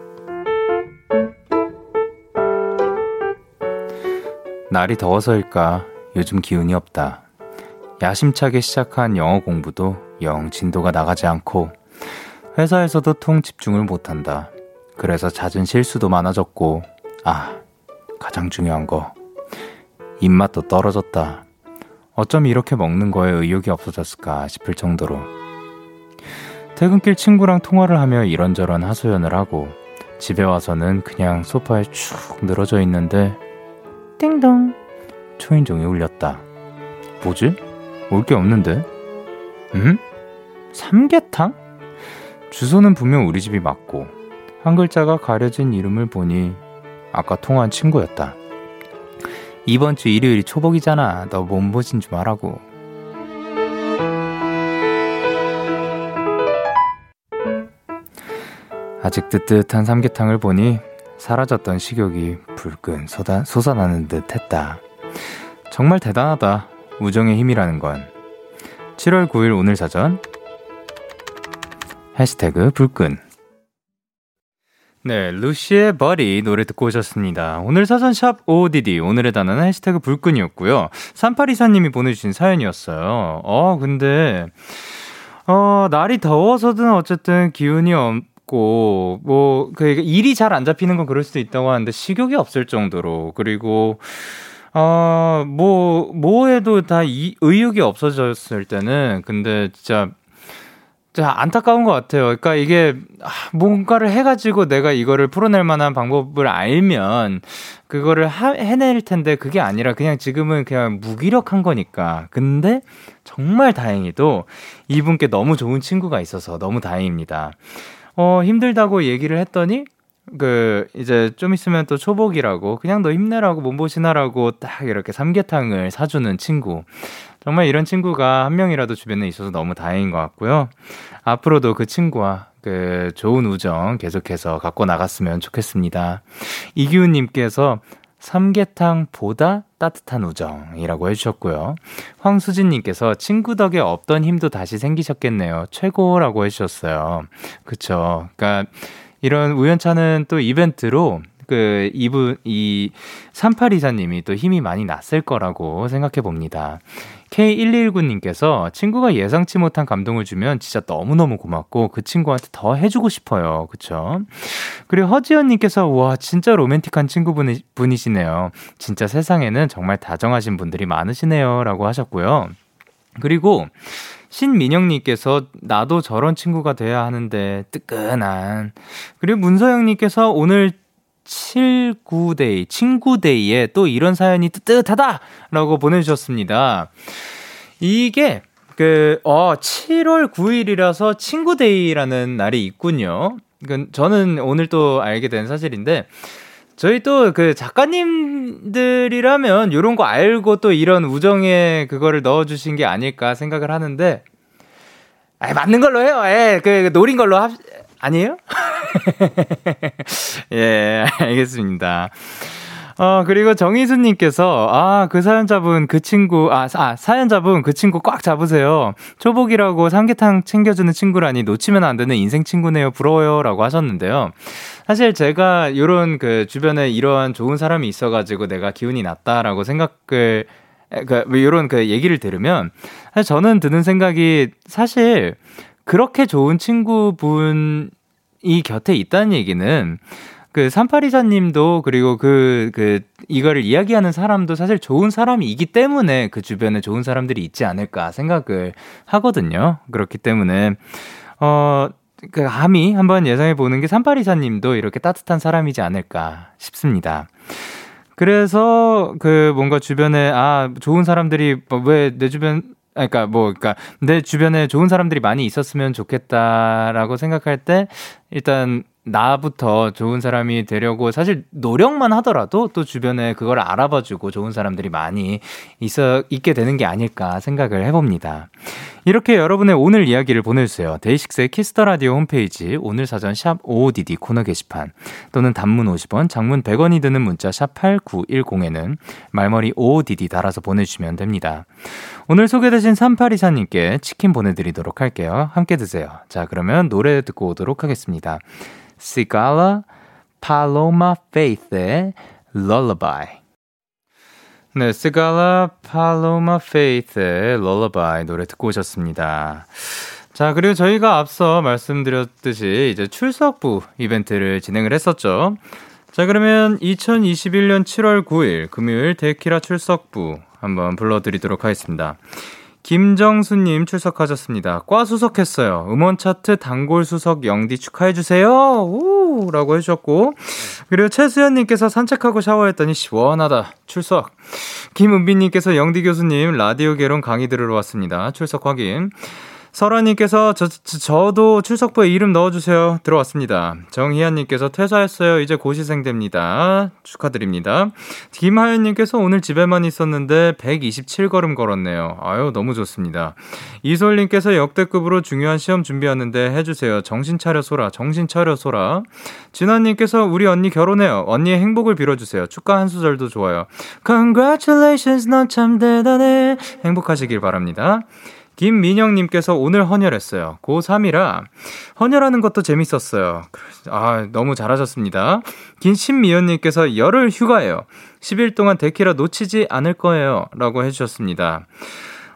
날이 더워서일까 요즘 기운이 없다. 야심차게 시작한 영어 공부도 영 진도가 나가지 않고 회사에서도 통 집중을 못한다. 그래서 잦은 실수도 많아졌고 아 가장 중요한 거. 입맛도 떨어졌다. 어쩜 이렇게 먹는 거에 의욕이 없어졌을까 싶을 정도로. 퇴근길 친구랑 통화를 하며 이런저런 하소연을 하고 집에 와서는 그냥 소파에 축 늘어져 있는데 띵동 초인종이 울렸다. 뭐지? 올 게 없는데? 응? 삼계탕? 주소는 분명 우리 집이 맞고 한 글자가 가려진 이름을 보니 아까 통화한 친구였다. 이번 주 일요일이 초복이잖아. 너 몸보신 좀 하라고. 아직 뜨뜻한 삼계탕을 보니 사라졌던 식욕이 불끈 쏟아, 솟아나는 듯 했다. 정말 대단하다. 우정의 힘이라는 건. 7월 9일 오늘 사전 해시태그 불끈 네, 루시의 버리 노래 듣고 오셨습니다. 오늘 사전샵 ODD, 오늘의 단어는 해시태그 불끈이었고요. 3824님이 보내주신 사연이었어요. 어, 근데, 어, 날이 더워서든 어쨌든 기운이 없고, 뭐, 그, 일이 잘 안 잡히는 건 그럴 수도 있다고 하는데, 식욕이 없을 정도로, 그리고, 어, 뭐, 뭐해도 다 이, 의욕이 없어졌을 때는, 근데 진짜, 자, 안타까운 것 같아요. 그러니까 이게 아, 뭔가를 해가지고 내가 이거를 풀어낼 만한 방법을 알면 그거를 하, 해낼 텐데 그게 아니라 그냥 지금은 그냥 무기력한 거니까. 근데 정말 다행히도 이분께 너무 좋은 친구가 있어서 너무 다행입니다. 어, 힘들다고 얘기를 했더니, 그, 이제 좀 있으면 또 초복이라고, 그냥 너 힘내라고, 몸보신하라고 딱 이렇게 삼계탕을 사주는 친구. 정말 이런 친구가 한 명이라도 주변에 있어서 너무 다행인 것 같고요. 앞으로도 그 친구와 그 좋은 우정 계속해서 갖고 나갔으면 좋겠습니다. 이기훈님께서 삼계탕보다 따뜻한 우정이라고 해주셨고요. 황수진님께서 친구 덕에 없던 힘도 다시 생기셨겠네요. 최고라고 해주셨어요. 그쵸. 그니까 이런 우연찮은 또 이벤트로 그 이분 이 3824님이 또 힘이 많이 났을 거라고 생각해 봅니다. K1219님께서 친구가 예상치 못한 감동을 주면 진짜 너무너무 고맙고 그 친구한테 더 해주고 싶어요. 그쵸? 그리고 허지연님께서 와, 진짜 로맨틱한 친구분이시네요. 진짜 세상에는 정말 다정하신 분들이 많으시네요. 라고 하셨고요. 그리고 신민영님께서 나도 저런 친구가 돼야 하는데 뜨끈한. 그리고 문서영님께서 오늘 79데이, 친구데이에 또 이런 사연이 뜨뜻하다! 라고 보내주셨습니다. 이게, 그, 어, 7월 9일이라서 친구데이라는 날이 있군요. 그, 저는 오늘 또 알게 된 사실인데, 저희 또 그 작가님들이라면 이런 거 알고 또 이런 우정에 그거를 넣어주신 게 아닐까 생각을 하는데, 아 맞는 걸로 해요. 예, 그, 노린 걸로 합, 아니에요? [laughs] [laughs] 예, 알겠습니다. 어, 그리고 정희수님께서, 아, 그 사연자분, 그 친구, 아, 아, 사연자분, 그 친구 꽉 잡으세요. 초복이라고 삼계탕 챙겨주는 친구라니 놓치면 안 되는 인생 친구네요. 부러워요. 라고 하셨는데요. 사실 제가 요런 그 주변에 이러한 좋은 사람이 있어가지고 내가 기운이 났다라고 생각을, 그, 요런 그 얘기를 들으면, 사실 저는 드는 생각이 사실 그렇게 좋은 친구분 이 곁에 있다는 얘기는 그 3824님도 그리고 그, 그, 이거를 이야기하는 사람도 사실 좋은 사람이기 때문에 그 주변에 좋은 사람들이 있지 않을까 생각을 하거든요. 그렇기 때문에, 어, 그, 감히 한번 예상해 보는 게 3824님도 이렇게 따뜻한 사람이지 않을까 싶습니다. 그래서 그 뭔가 주변에, 아, 좋은 사람들이 뭐 왜내 주변 그러니까 뭐 그러니까 내 주변에 좋은 사람들이 많이 있었으면 좋겠다라고 생각할 때 일단 나부터 좋은 사람이 되려고 사실 노력만 하더라도 또 주변에 그걸 알아봐주고 좋은 사람들이 많이 있어 있게 되는 게 아닐까 생각을 해봅니다. 이렇게 여러분의 오늘 이야기를 보내주세요. DAY6의 Kiss the Radio 홈페이지 오늘 사전 샵 55DD 코너 게시판 또는 단문 50원, 장문 100원이 드는 문자 샵 8910에는 말머리 55DD 달아서 보내주시면 됩니다. 오늘 소개되신 3824님께 치킨 보내드리도록 할게요. 함께 드세요. 자, 그러면 노래 듣고 오도록 하겠습니다. Sigala Paloma Faith의 Lullaby 네, 스갈라 팔로마 페이스의 Lullaby 노래 듣고 오셨습니다. 자, 그리고 저희가 앞서 말씀드렸듯이 이제 출석부 이벤트를 진행을 했었죠. 자, 그러면 2021년 7월 9일 금요일 데키라 출석부 한번 불러드리도록 하겠습니다. 김정수님 출석하셨습니다. 과 수석했어요. 음원 차트 단골 수석 영디 축하해주세요. 우! 라고 해주셨고. 그리고 최수연님께서 산책하고 샤워했더니 시원하다. 출석. 김은비님께서 영디 교수님 라디오 개론 강의 들으러 왔습니다. 출석 확인. 설아님께서 저, 저, 도 출석부에 이름 넣어주세요. 들어왔습니다. 정희안님께서 퇴사했어요. 이제 고시생 됩니다. 축하드립니다. 김하연님께서 오늘 집에만 있었는데 127걸음 걸었네요. 아유, 너무 좋습니다. 이솔님께서 역대급으로 중요한 시험 준비하는데 해주세요. 정신 차려 소라, 정신 차려 소라. 진아님께서 우리 언니 결혼해요. 언니의 행복을 빌어주세요. 축하 한 수절도 좋아요. Congratulations, 넌 참 대단해. 행복하시길 바랍니다. 김민영님께서 오늘 헌혈했어요. 고3이라 헌혈하는 것도 재밌었어요. 아, 너무 잘하셨습니다. 김신미연님께서 열흘 휴가예요. 10일 동안 데키라 놓치지 않을 거예요. 라고 해주셨습니다.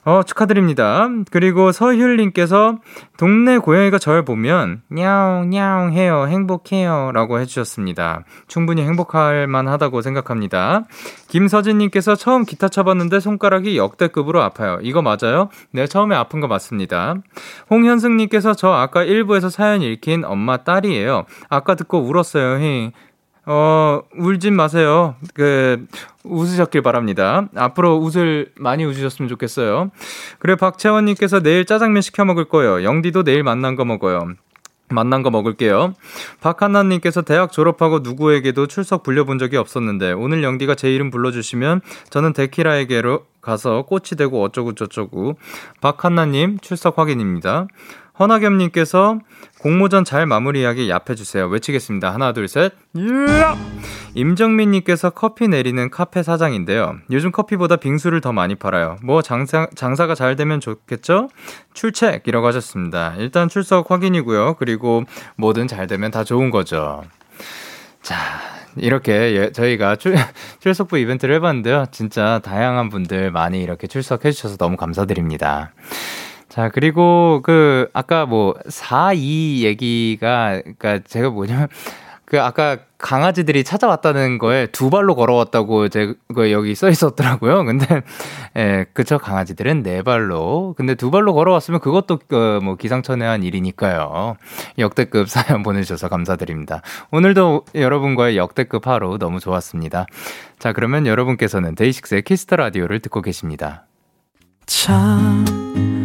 어, 축하드립니다. 그리고 서율님께서 동네 고양이가 절 보면 냐옹 냐옹 해요. 행복해요. 라고 해주셨습니다. 충분히 행복할 만하다고 생각합니다. 김서진님께서 처음 기타 쳐봤는데 손가락이 역대급으로 아파요. 이거 맞아요? 네, 처음에 아픈 거 맞습니다. 홍현승님께서 저 아까 1부에서 사연 읽힌 엄마 딸이에요. 아까 듣고 울었어요. 히. 어, 울진 마세요. 그, 웃으셨길 바랍니다. 앞으로 웃을 많이 웃으셨으면 좋겠어요. 그리고 박채원님께서 내일 짜장면 시켜 먹을 거예요. 영디도 내일 만난 거 먹어요. 만난 거 먹을게요. 박한나님께서 대학 졸업하고 누구에게도 출석 불려본 적이 없었는데 오늘 영디가 제 이름 불러주시면 저는 데키라에게로 가서 꽃이 되고 어쩌고 저쩌고. 박한나님 출석 확인입니다. 허나겸님께서 공모전 잘 마무리하게 yap해주세요. 외치겠습니다. 하나, 둘, 셋. 야! 임정민님께서 커피 내리는 카페 사장인데요. 요즘 커피보다 빙수를 더 많이 팔아요. 뭐 장사, 장사가 잘 되면 좋겠죠? 출첵이라고 하셨습니다. 일단 출석 확인이고요. 그리고 뭐든 잘 되면 다 좋은 거죠. 자, 이렇게 예, 저희가 출, [laughs] 출석부 이벤트를 해봤는데요. 진짜 다양한 분들 많이 이렇게 출석해주셔서 너무 감사드립니다. 자, 그리고 그, 아까 뭐, 4-2 얘기가, 그니까 제가 뭐냐면, 그 아까 강아지들이 찾아왔다는 거에 두 발로 걸어왔다고 제가 여기 써 있었더라고요. 근데 예, 그쵸 강아지들은 네 발로. 근데 두 발로 걸어왔으면 그것도 그 뭐 기상천외한 일이니까요. 역대급 사연 보내주셔서 감사드립니다. 오늘도 여러분과의 역대급 하루 너무 좋았습니다. 자, 그러면 여러분께서는 DAY6의 Kiss the Radio를 듣고 계십니다. 참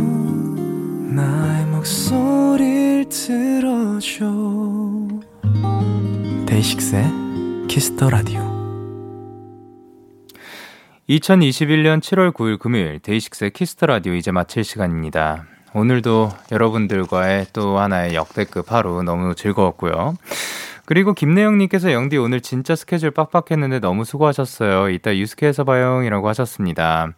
나의 목소리를 들어줘 DAY6의 Kiss the Radio 2021년 7월 9일 금요일 DAY6의 Kiss the Radio 이제 마칠 시간입니다. 오늘도 여러분들과의 또 하나의 역대급 하루 너무 즐거웠고요. 그리고 김내영님께서 영디 오늘 진짜 스케줄 빡빡했는데 너무 수고하셨어요. 이따 유스케에서 봐요이라고 하셨습니다.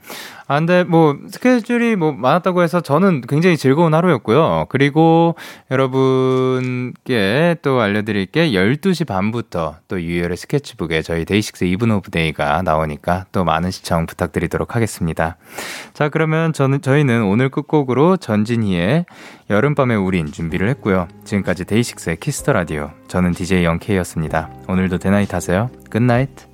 아, 근데 뭐 스케줄이 뭐 많았다고 해서 저는 굉장히 즐거운 하루였고요. 그리고 여러분께 또 알려드릴 게 12시 반부터 또 유열의 스케치북에 저희 DAY6 Even of Day가 나오니까 또 많은 시청 부탁드리도록 하겠습니다. 자, 그러면 저는, 저희는 오늘 끝곡으로 전진희의 여름밤의 우린 준비를 했고요. 지금까지 DAY6의 Kiss the Radio. 저는 DJ Young K였습니다. 오늘도 대나잇 하세요. Good night.